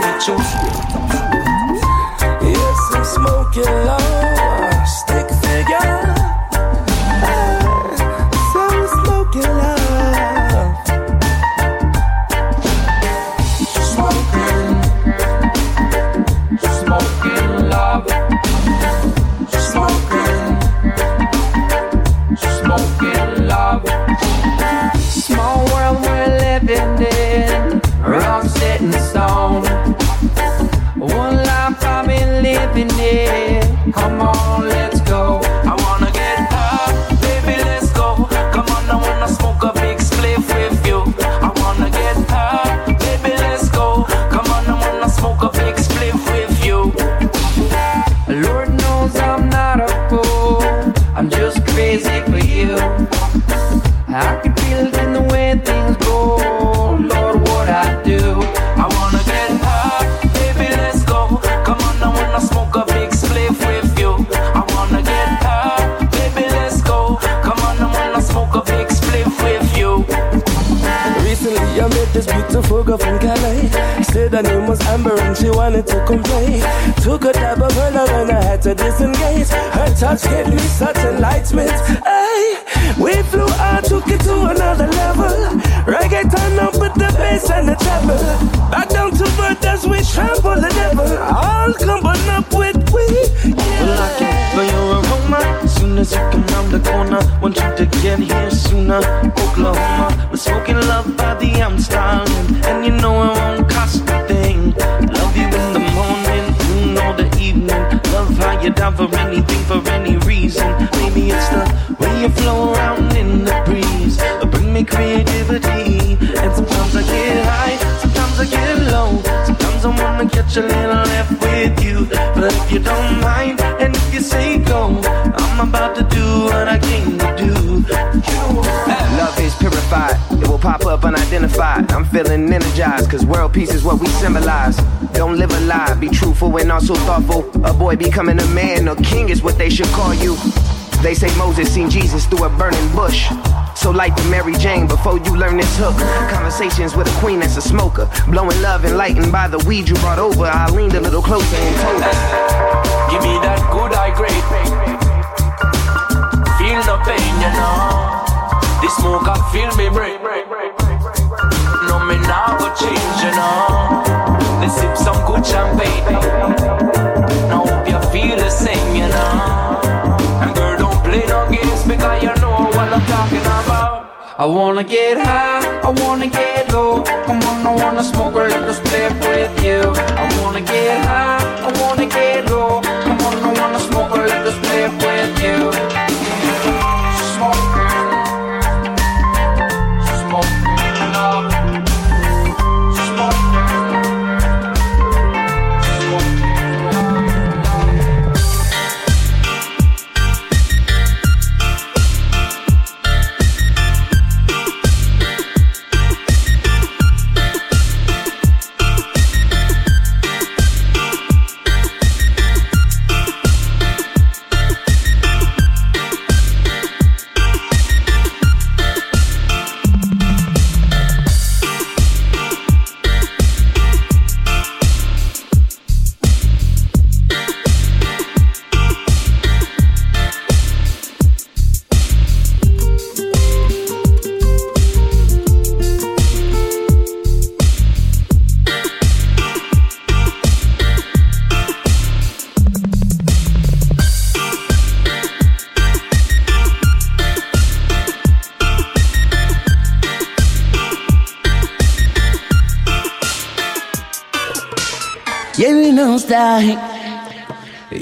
When her name was Amber and she wanted to complain. Took a dab of her love and I had to disengage. Her touch gave me such enlightenment. Hey, we flew out, took it to another level. Reggaeton up with the bass and the treble. Back down to earth as we trample the devil. All coming up with we. Yeah. Well, I can feel your aroma soon as you come round the corner. Want you to get here sooner. Oklahoma, we're smoking love by the Amstel, and you know I won't Love how you down for anything, for any reason. Maybe it's the way you flow around in the breeze. Bring me creativity, and sometimes I get high, sometimes I get low. Sometimes I wanna catch a little left with you, but if you don't mind, and if you say go, I'm about to do what I came to do. Love is purified, pop up unidentified. I'm feeling energized, cause world peace is what we symbolize. Don't live a lie, be truthful and also thoughtful. A boy becoming a man, a king is what they should call you. They say Moses seen Jesus through a burning bush. So like the Mary Jane before you learn this hook. Conversations with a queen that's a smoker. Blowing love enlightened by the weed you brought over. I leaned a little closer and told her. Give me that good high grade. Feel no pain, you know. This smoke can feel me break. Let's sip some good champagne. Now hope you feel the same, you know. And girl, don't play no games because you know what I'm talking about. I wanna get high, I wanna get low. Come on, I wanna smoke a little split with you. I wanna get high, I wanna get low. Come on, I wanna smoke a little split with you.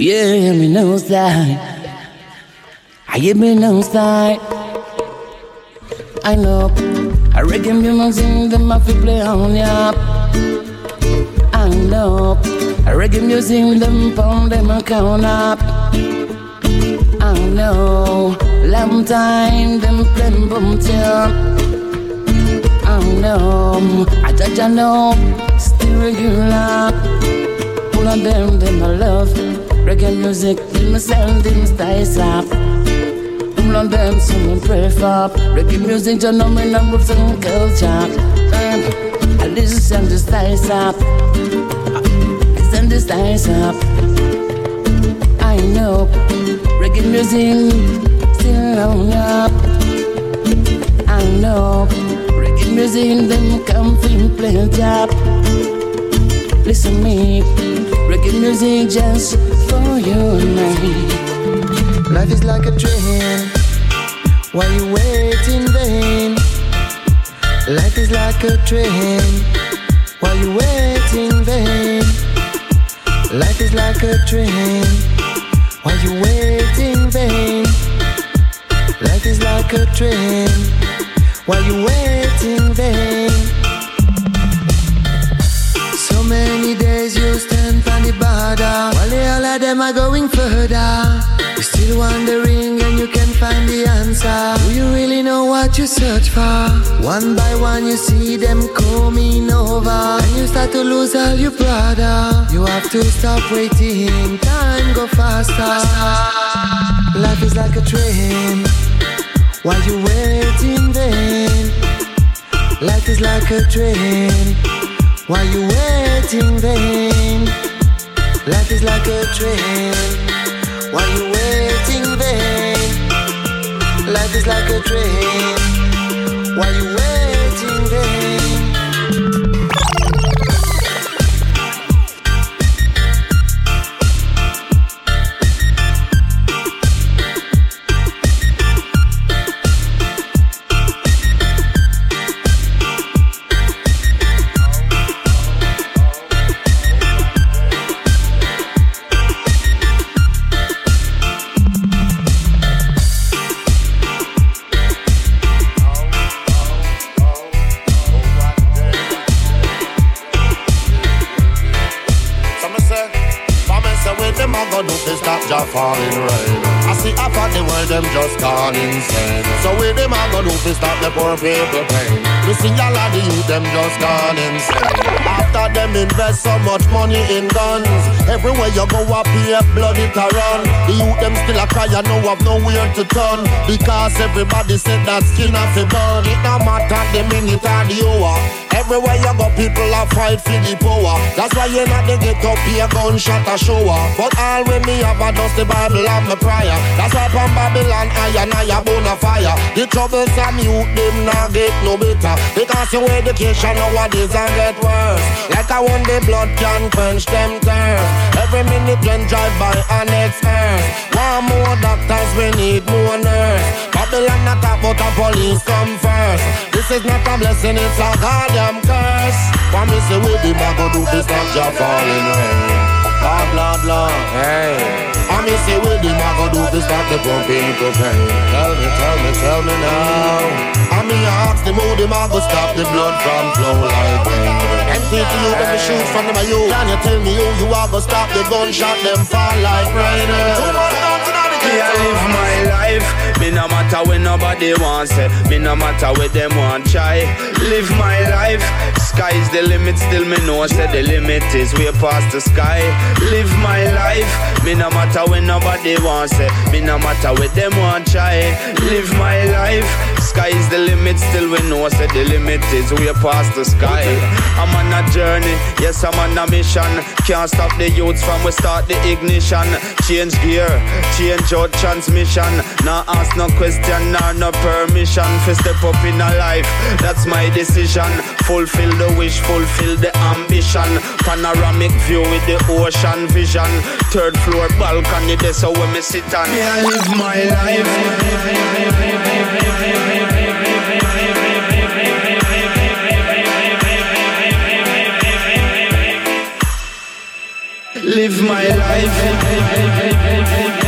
Yeah, me nose die. I hear me nose die. I know. I reggae music, them have to play on ya. I know. I reggae music, them pound them count up. I know. Long time, them play boom I know. I judge, I know. Still regular. Pull on them, them I love. Reggae music, them sell, them style up people on them singing pray for. Reggae music, you know me number and culture. Um, I listen to styles up Listen to styles up I know. Reggae music still on up. I know. Reggae music, them come from play job Listen me. Reggae music just for you and Life is like a train while you wait in vain. Life is like a train while you wait in vain. Life is like a train while you wait in vain. Life is like a train while you wait in vain. So many days you the border while all of them are going further. You're still wondering and you can't find the answer. Do you really know what you search for? One by one you see them coming over, and you start to lose all your brother. You have to stop waiting, time go faster. Life is like a train, while you wait in vain. Life is like a train, while you wait in vain. Life is like a train. While you wait in vain. Life is like a train. While you wait in the people pain. We see all of the youth them just gone insane. After them invest so much money in guns, everywhere you go up here blood it a run. I know have nowhere to turn because everybody said that skin off a burn. It no matter the minute or the hour. Everywhere you go, people are fight for the power. That's why you're not the get up here, gunshot a shower. But all when me have a dust the Bible and my prayer. That's why from Babylon I and I a bone fire. The troublesome youth them not get no better because your education nowadays a get worse. Like I want the blood can quench them thirst. Every minute when drive by an next earth. One more doctors, we need more nurse. Babylon not about a police come first. This is not a blessing, it's a goddamn curse. Me say with him, I go do this, not just falling rain. Lord, Lord, Lord, hey. I me say with him, I go do this, stop the people pain. Tell me, tell me, tell me now. I me ask them how them, I go stop the blood from flow like rain. To you, them shoot from them, you. Can you tell me who you are, go stop the gunshot, them fall like rain. Too much down to me I live my life. Me no matter when nobody wants it. Me no matter where them want try. Live my life. Sky's the limit. Still me know say the limit is way past the sky. Live my life. Me no matter when nobody wants it. Me no matter where them want try. Live my life. Sky's the limit. Still we know say the limit is way past the sky. I'm on a journey. Yes, I'm on a mission. Can't stop the youths from we start the ignition. Change gear. Change out transmission. Now ask no question nor no permission for step up in a life. That's my decision. Fulfill the wish, fulfill the ambition. Panoramic view with the ocean vision. Third floor balcony, that's how we sit on. Yeah, live my life. Live my life.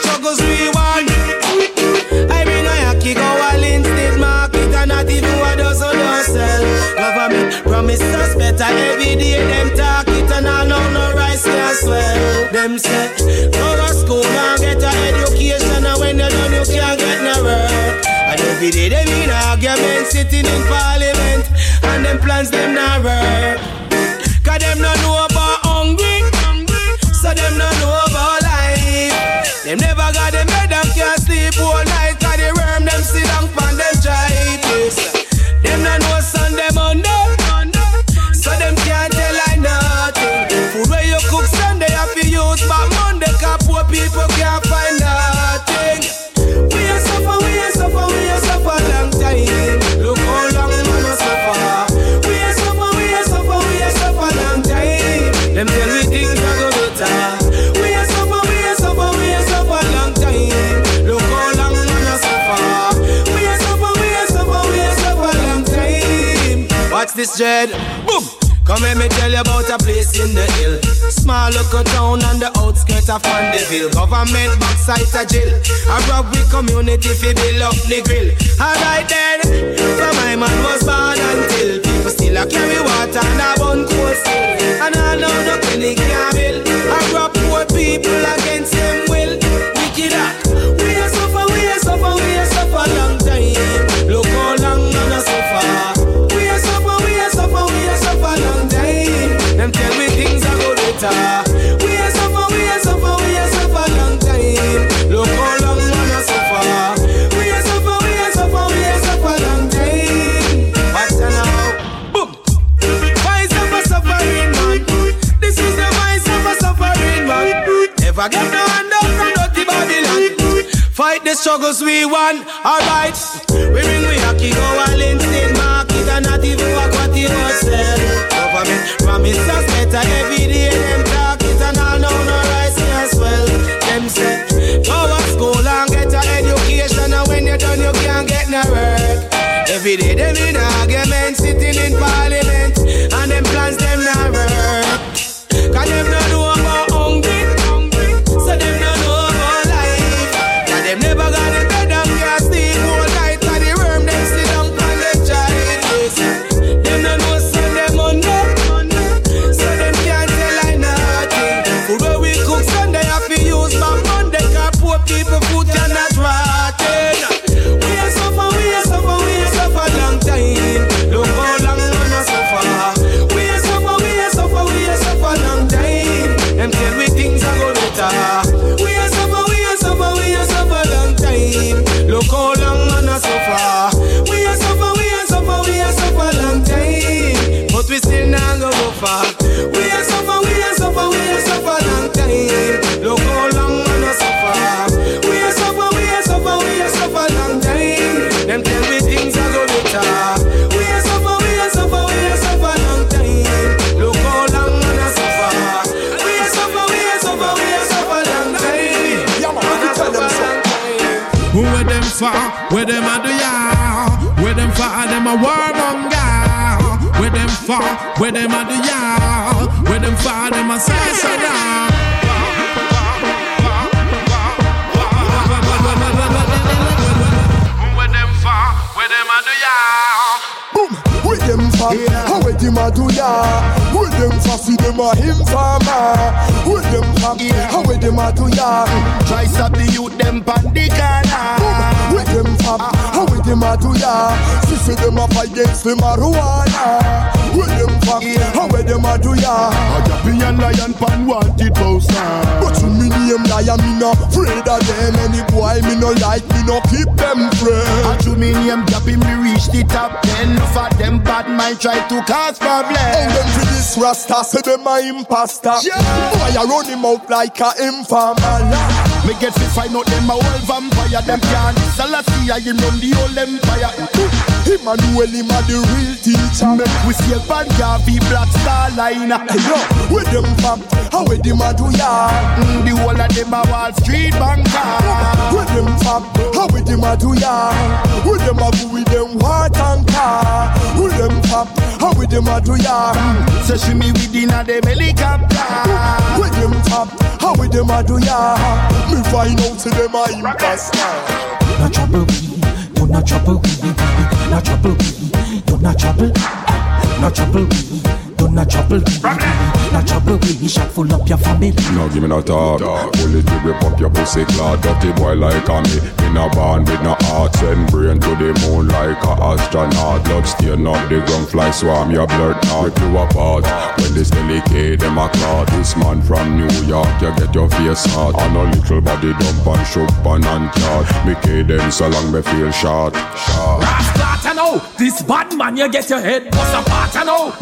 struggles we want I mean I have to go all in state market And not even what does on yourself government promise us better every day. Them talk it and I know no rice can swell. Them say go to school and get an education, and when you're done you can't get no work. And every day they mean arguments sitting in parliament, and them plans them not work. Cause them not know about this, Jed. Boom. Come let me tell you about a place in the hill. Small local town on the outskirts of Mandeville. Government backside a jail. A rob with community fi build up the grill. Alright then, from my man was born until people still a carry water and a bun still. And I know no penny can bill. I rob poor people against them will. Wicked act. Better. We a suffer, we a suffer, we a suffer long time. Look how long man a suffer. We a suffer, we a suffer, we a suffer long time. What's now? Boom. Voice of a suffering man. This is the voice of a suffering man. Never get no hand up from dirty Babylon. Fight the struggles we want, alright. We ring we hockey go in market and not even walk what you sell. Government promise us better every day. Them talk it and all know no rice as well. Them say go to school and get an education and when you're done you can't get no work. Every day them in argument sitting in parliament and them plans them not work. Cause them no know far, them a warmonger. Where them far, where them a do ya? Where them far, them a say so now. Where them far, where them a do ya? Boom. With them them from? How where them a do ya? Them fussy them a him farmer? Where them from? How where them a do ya? Try stop the youth them pan the corner. Where them from? How where them a do ya? See them a fight against the marijuana. Where them from? How where them a do ya? A Jappy and lion pan wanted poster. But to me name lion, me no afraid of them. Any boy me no like, me no keep them friends. And to me name Jappy, me reach the top ten. For them bad mind try to cause problem. And them for this rasta, say them a imposter. Yeah. Boy, I run him out like a informer. Me get to find out them a whole vampire. Them can't Selassie, I run the whole empire. Emmanuel, him a the real teacher. Make we sail pan Garvey Black Star Line. Yo, where them from? How where them a do ya? Mm, the whole of them a Wall Street banker. Where them from? How where them a do ya? Where them a go with them Where them a do ya? So she me within a them helicopter. Where them from? How where them a do ya? Me find out to them a imposter. No trouble we, do not trouble we, no trouble we, do not trouble, no trouble we, do not trouble we, no trouble we, shot full up your family. No give me no talk. Bullet to rip up your pussy clad. Dirty boy like a me. Me no born with no heart. Send brain to the moon like a astronaut. Blood stain up the ground. Fly swarm your blood now. Rip you apart. When this delicate them a clot. This man from New York. You get your face hot. On a little body dump and shook pan and cat. Me K them so long me feel short. Short. Rasclata know this bad man you get your head bust apart I know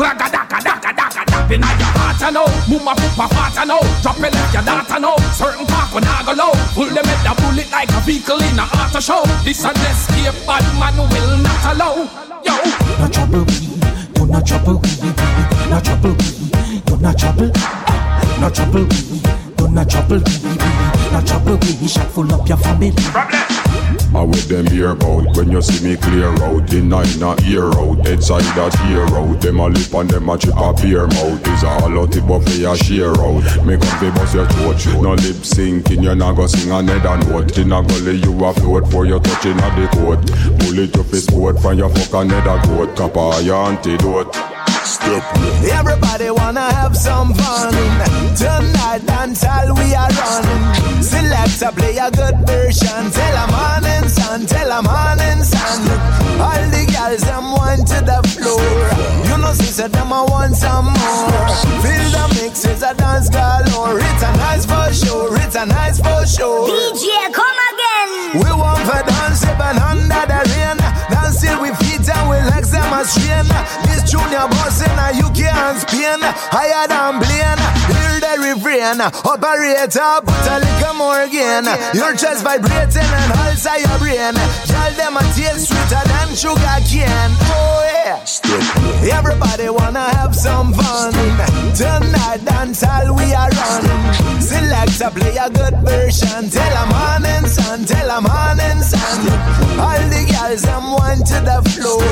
Daka daka daka in your heart I know. Mumma poopa fat I know. Drop it like your daughter know. Certain talk when I go low. Pull them at the bullet like a vehicle in a auto show. This a escape bad man will not allow. Yo. No trouble we, do not trouble we, no trouble we, do not trouble, no trouble we, do not trouble we, no trouble we, shot full up your family. I with them hear about when you see me clear out The nine a ear out, head side that ear out. Them a lip and them a chip a beer mouth. Is a hollow tip up for your share out. Make up the bust your throat No lip syncing, you not go sing another note In a gully you a float for you touching a the coat. Bullet your fist sport from your fuck another goat Kappa your antidote Step Everybody wanna have some fun. Tonight dance all we are running. Select a play a good version. Tell a morning sun, tell a morning sun. All the girls them want to the floor. You know, sister them a want some more. Feel the mix is a dance galore. It's a nice for sure. It's a nice for sure. DJ, come again. We want for dance even under the rain. Till we feet and we legs them a strain. This junior boss in a UK and Spain. Higher than plane. Hear the refrain. Operator, put a little more again. Your chest vibrating and also your brain. Tell them a taste sweeter than sugar cane. Oh yeah. Everybody wanna have some fun. Tonight dance all we are running. Select a play a good version. Tell a morning sun, tell a morning sun. All the girls them want to the floor.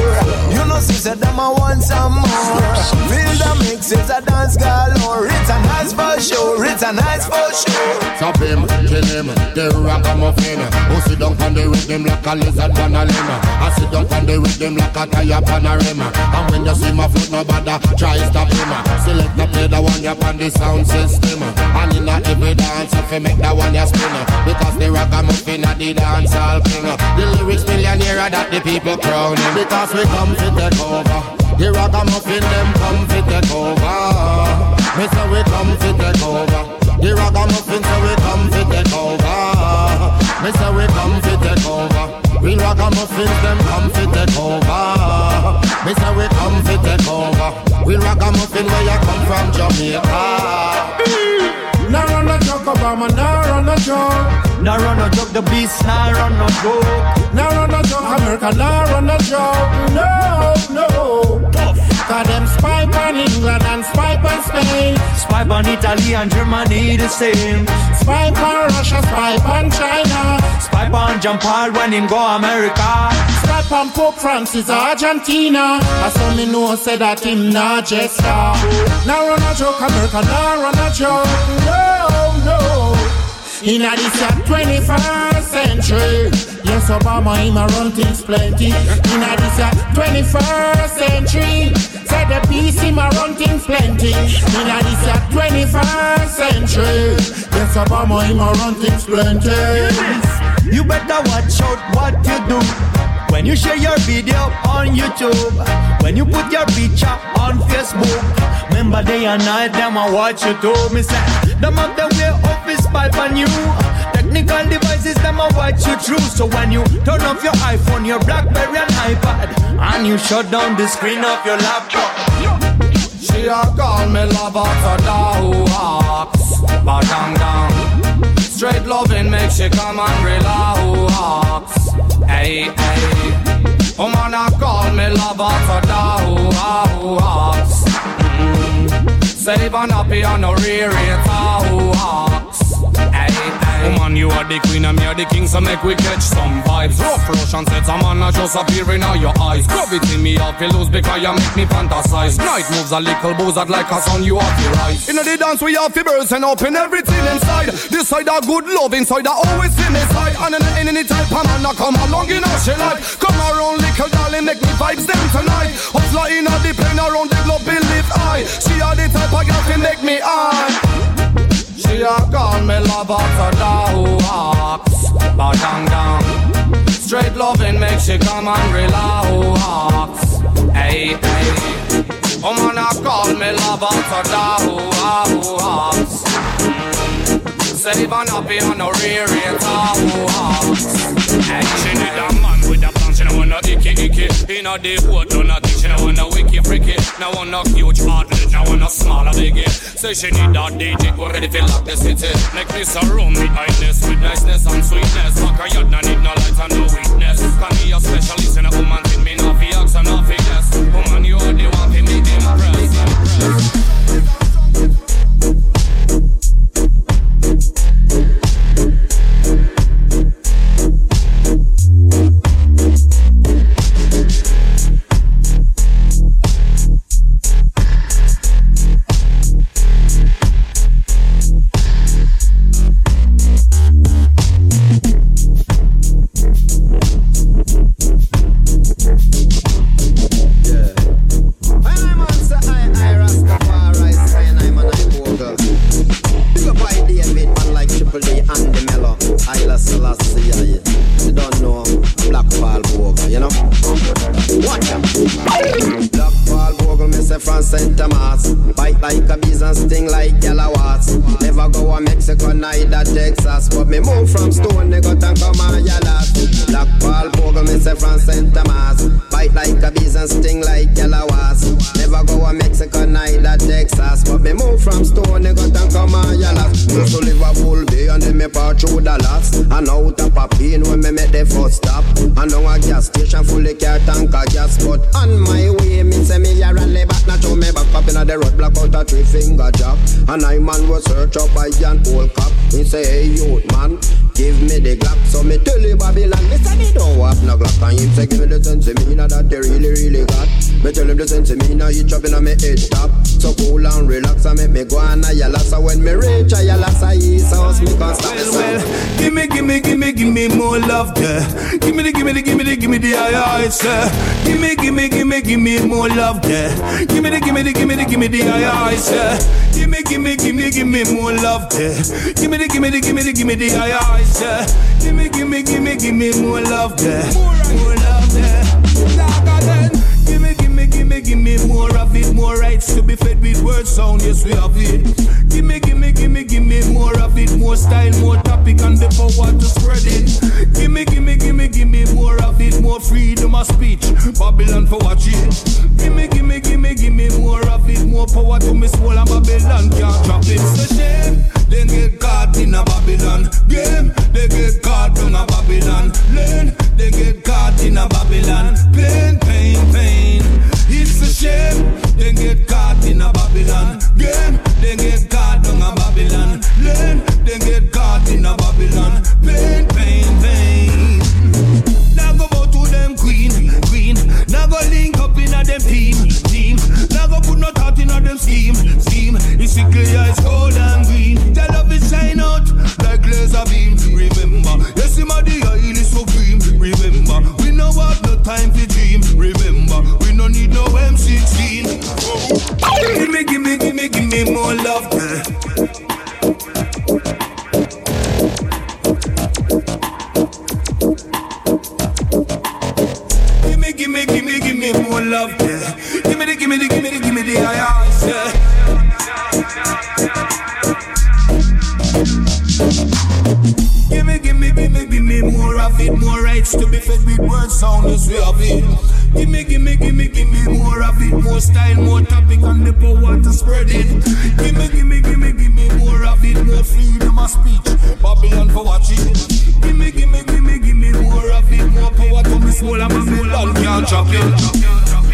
You know, sister, them I want some more. Feel the mix is a dance galore. It's a nice for sure. It's a nice for sure. Stop him, kill him, the ragamuffin Who oh, sit down on the rhythm like a lizard on a limb I sit down on the rhythm like a tire on a rim And when you see my foot, nobody try stop him Select the play the one you on the sound system And in a every dance, if you make that one you spin Because the ragamuffin are the dance all king The lyrics millionaire that the people crowning Because we come to take over The ragamuffin them come to take over Me say we come to take over the ragamuffin say we come to take over. Me say we come to take over. Real ragamuffins them come to take over. Me say we come to take over. Real ragamuffin where you come from Jamaica. Obama, now run a joke. Now run a joke, the beast, now run a joke. Now run a joke, America, now run a joke. No, no. Cause them spy on England and spy on Spain. Spy on Italy and Germany the same. Spy on Russia, spy on China. Spy on John Paul when him go America. Spy on Pope Francis, Argentina. I saw me know say that him not just star. Now run a joke, America, now run a joke. No, In this a 21st century. Yes, Obama, him a run things plenty. In a this a 21st century. Say the peace, him a run things plenty. In a this a 21st century. Yes, Obama, him a run things plenty. You better watch out what you do. When you share your video on YouTube, when you put your picture on Facebook, remember day and night them I watch you too. Me say, them of them way up spy on you. Technical devices them I watch you through. So when you turn off your iPhone, your BlackBerry and iPad, and you shut down the screen of your laptop. She a call me lover for dogs, but down down. Straight loving makes you come and relax. Hey, hey. Woman a call me lover for dogs. Mm. Save and happy on no rear talks. Woman, you are the queen and me are the king, so make we catch some vibes. Rough Russian sets, a man a just appear in all your eyes. Gravity me off, you lose because you make me fantasize. Night moves a little that like a sun, you have to rise. In the dance, we have to burst and open everything inside. This side a good love, inside I always see me side. And in any type of man, I come along in our she life. Come around, little darling, make me vibes them tonight. Hustler in a the plane around the globe, believe I. She are the type of girl to make me high. A call me lover for dogs, but down down. Straight loving makes she come and relax. Hey hey, woman a call me lover for dogs. Save and happy on no rear end. Hey, she need a man no icky icky. Inna the hood, no nothing. She no want no wicky freaky. No want no huge heartlet. No want no smaller biggie. Say she need a DJ go ready to lock the city. Make this a room with highness, with niceness and sweetness. Fuck a yard, no need no light and no weakness. Can be a specialist in a woman. Me no fi ask and no fi. Woman, you are the one fi make impress. impress. Haile Selassie, you don't know, Black Paul Bogle, you know? Watch him. Say from St. Thomas. Bite like a bees and sting like yellow watts. Never go to Mexico, neither Texas. But me move from Stone, they got and come on yellow. Black Paul Bogle, me say from St. Thomas. Bite like a bees and sting like yellow watts. Never go to Mexico, neither Texas. But me move from Stone, they got and come on yellow. Used to Liverpool Bay and then me part through Dallas. And out of Papine when me make the first stop. And down a gas station fully car tank of gas. But on my way, me say me a rally back. Not to me back up in the road block out a three finger job. And I man was search up by an old cop. He say, hey youth man, give me the Glock. So me tell you Babylon, me say me don't have no Glock. And him say give me the sense of me now that they really really got. Me tell him the sense of me now you chopping on me head top. So cool and relax and make me go on a yalla. So when me reach a yalla, say his house me can stop Well, well, give me, give me, give me, give me more love, there. Give me the, give me the, give me the, give me the aye, sir. Give me, give me, give me, give me more love, there. Give me the, give me the, give me the, give me the aye, sir. Give me, give me, give me, give me more love, there. Give me the, give me the, give me the, give me the aye aye. Give me, give me, give me, give me more love, there. More love, give me, more of it, more rights to be fed with word sound. Yes, we have it. Give me, give me, give me, give me more of it, more style, more topic, and the power to spread it. Give me, give me, give me, give me more of it, more freedom of speech. Babylon for watch it. Give me, give me, give me, give me more of it, more power to me soul, and Babylon can't drop it. A shame. They get caught in a Babylon game. They get caught in a Babylon lane. They get caught in a Babylon pain, pain, pain. It's a shame. They get caught in a Babylon game. They get caught in a Babylon lane. They get caught in a Babylon pain. them steam, steam. It's sickly eyes cold and green. Their love is shine out like laser beam. Remember, yes, my the oil is supreme. Remember, we no have no time to dream. Remember, we no need no M16. Give me, give me, give me, give me more love, girl. Love, yeah. Give me the, give me the, give me the, give me the eyes, yeah. Give me, give me, give me, give me more of it, more rights to be fed with word sound as we have it. Give me, give me, give me, give me more of it, more style, more topic, and the power to spread it. Give me, give me, give me, give me more of it, more freedom of speech. Babylon for watching. Give me, give me, give me, give me more of it, more power to me soul and my Babylon can't chop it.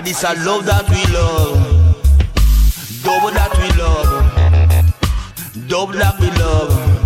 are we pretty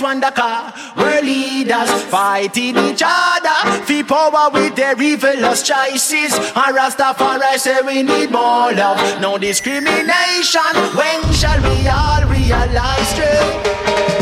And Alex Wandaka. We're leaders fighting each other. Fee power with their evilous choices. And Rastafari say we need more love. No discrimination. When shall we all realize truth?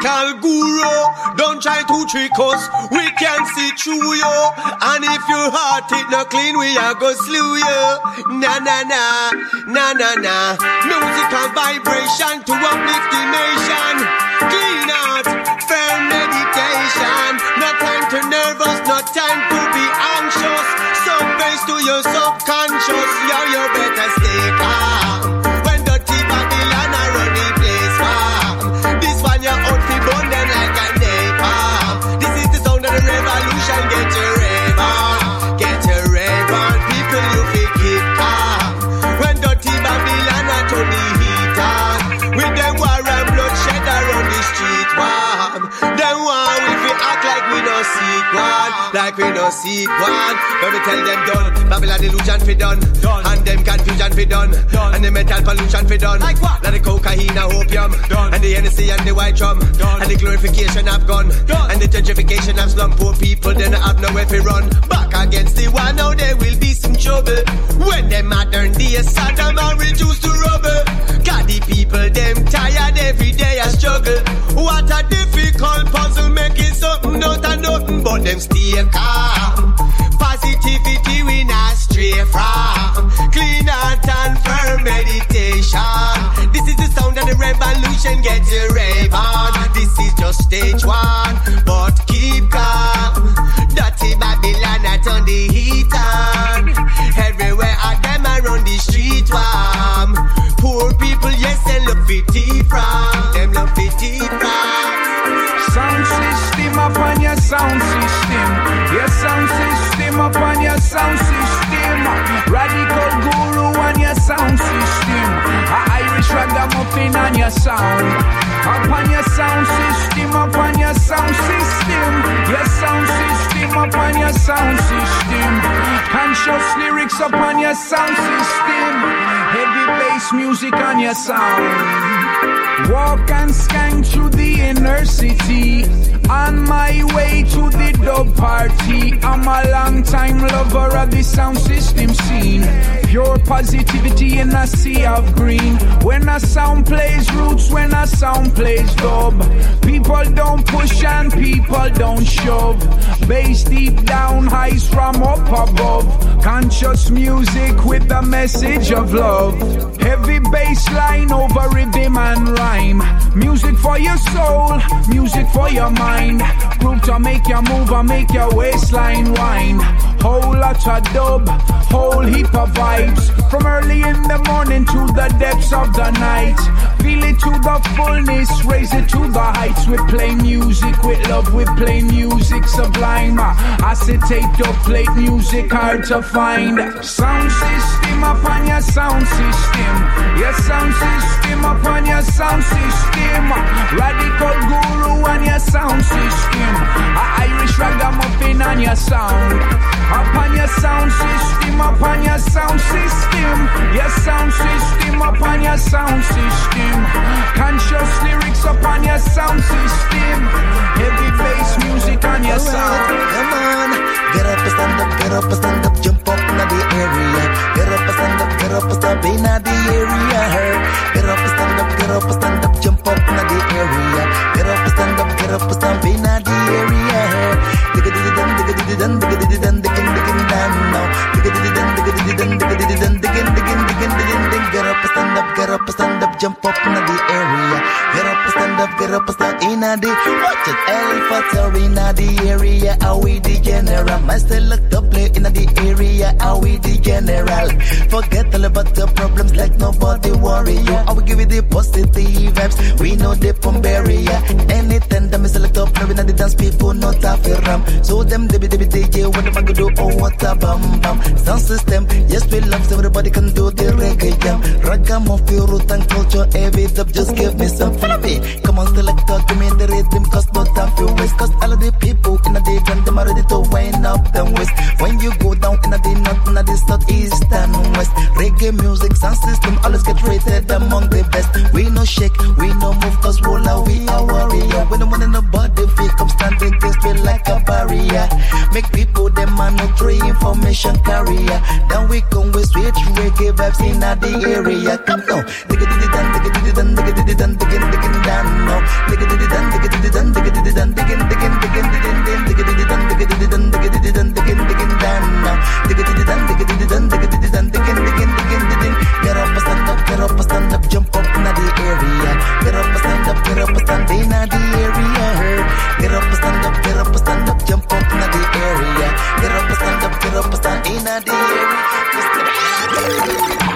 Radical guru. Don't try to trick us, we can see through you. And if your heart it not clean, we are go slew you. Na na na, na na na. Musical vibration to uplift the nation. Clean heart, firm meditation. No time to nervous, no time to be anxious. Some base to your subconscious, yeah, you we no seek one. When we tell them done, Babylon illusion fi done, and them confusion fi done, and the mental pollution fi done. Like what? Like the cocaine and opium, Done. and the Hennessy and the white drum, and the glorification of gun, and the gentrification of slum. Poor people then I have nowhere to run. Back against the one, now there will be some trouble. When them modern days Saddam are reduced to rubble. God the people them tired every day a struggle. What a difficult them stay calm. Positivity we not stray from. Clean heart and firm meditation. This is the sound of the revolution. Get your rave on. This is just stage one, but keep calm. Dirty Babylon I turn the heat on. Everywhere I them around the street warm. Poor people, yes, they love it from. Them love it from. Sound system. Your sound system up on your sound system. Radical guru on your sound system. A Irish ragamuffin on your sound. Up on your sound system, up on your sound system. Your sound system up on your sound system. Conscious lyrics up on your sound system. Heavy bass music on your sound. Walk and skank through the inner city. On my way to the dub party. I'm a long time lover of the sound system scene. Pure positivity in a sea of green. When a sound plays roots, when a sound plays dub. People don't push and people don't shove. Bass deep down, highs from up above. Conscious music with a message of love. Heavy bass line over rhythm and rhyme. Music for your soul, music for your mind. Group to make you move and make your waistline wine. Whole lot of dub, whole heap of vibes. From early in the morning to the depths of the night. Feel it to the fullness, raise it to the heights. We play music with love, we play music sublime. Acetate to plate music hard to find. Sound system upon your sound system. Your sound system upon your sound system. Radical guru on your sound system. A Irish ragamuffin on your sound. Up on your sound system, up on your sound system. Your sound system, up on your sound system. Conscious lyrics up on your sound system. Heavy bass music on your sound. Come on, get up, and stand up, get up, and stand up, jump up in the area. Get up, and stand up, get up, and stand up in the area. Get up, and stand up, get up, and stand up, jump up in the area. Get up, and stand up, get up, and stand up in the area dum diggin diggin diggin diggin diggin diggin jump up in the area get up stand up get up stand in the watch it elephant in the area are we the general master look to play in the area are we the general forget all about the problems like nobody worry you I will give you the positive vibes? We know the from barrier. Anything that me select up the dance people not a so them they be they be what am I gonna do? Oh what a bam bam. Sound system, yes we love everybody can do the reggae jam. Ragamuffin, root and culture, every dub just give me some follow me. Come on select give me the rhythm, cause no time for waste. Cause all of the people in the day, them are ready to wind up them waist. When you go down in the day, north, in the south, east and west. Reggae music, sound system, always get rated among the best. We no shake, we no move, cause roller, we are warrior. When the one in the body, we come stand against me like a barrier. Make people, them man, no three information carrier. Then we come with sweet reggae vibes in the area. Come now, digga digga dan, digga digga dan, digga digga dan, digga digga dan, no. Digga digga dan, digga digga dan, digga digga dan, digga digga digga digga digga digga dan, digga digga dan, digga digga dan, digga digga dan, no. Digga digga dan, digga digga dan, digga digga dan, digga digga digga digga. Get up, stand up, get up, stand up, jump up in the area. Get up, stand up, get up, stand in the area. Get up, Get up, stand up, get up, stand in the area.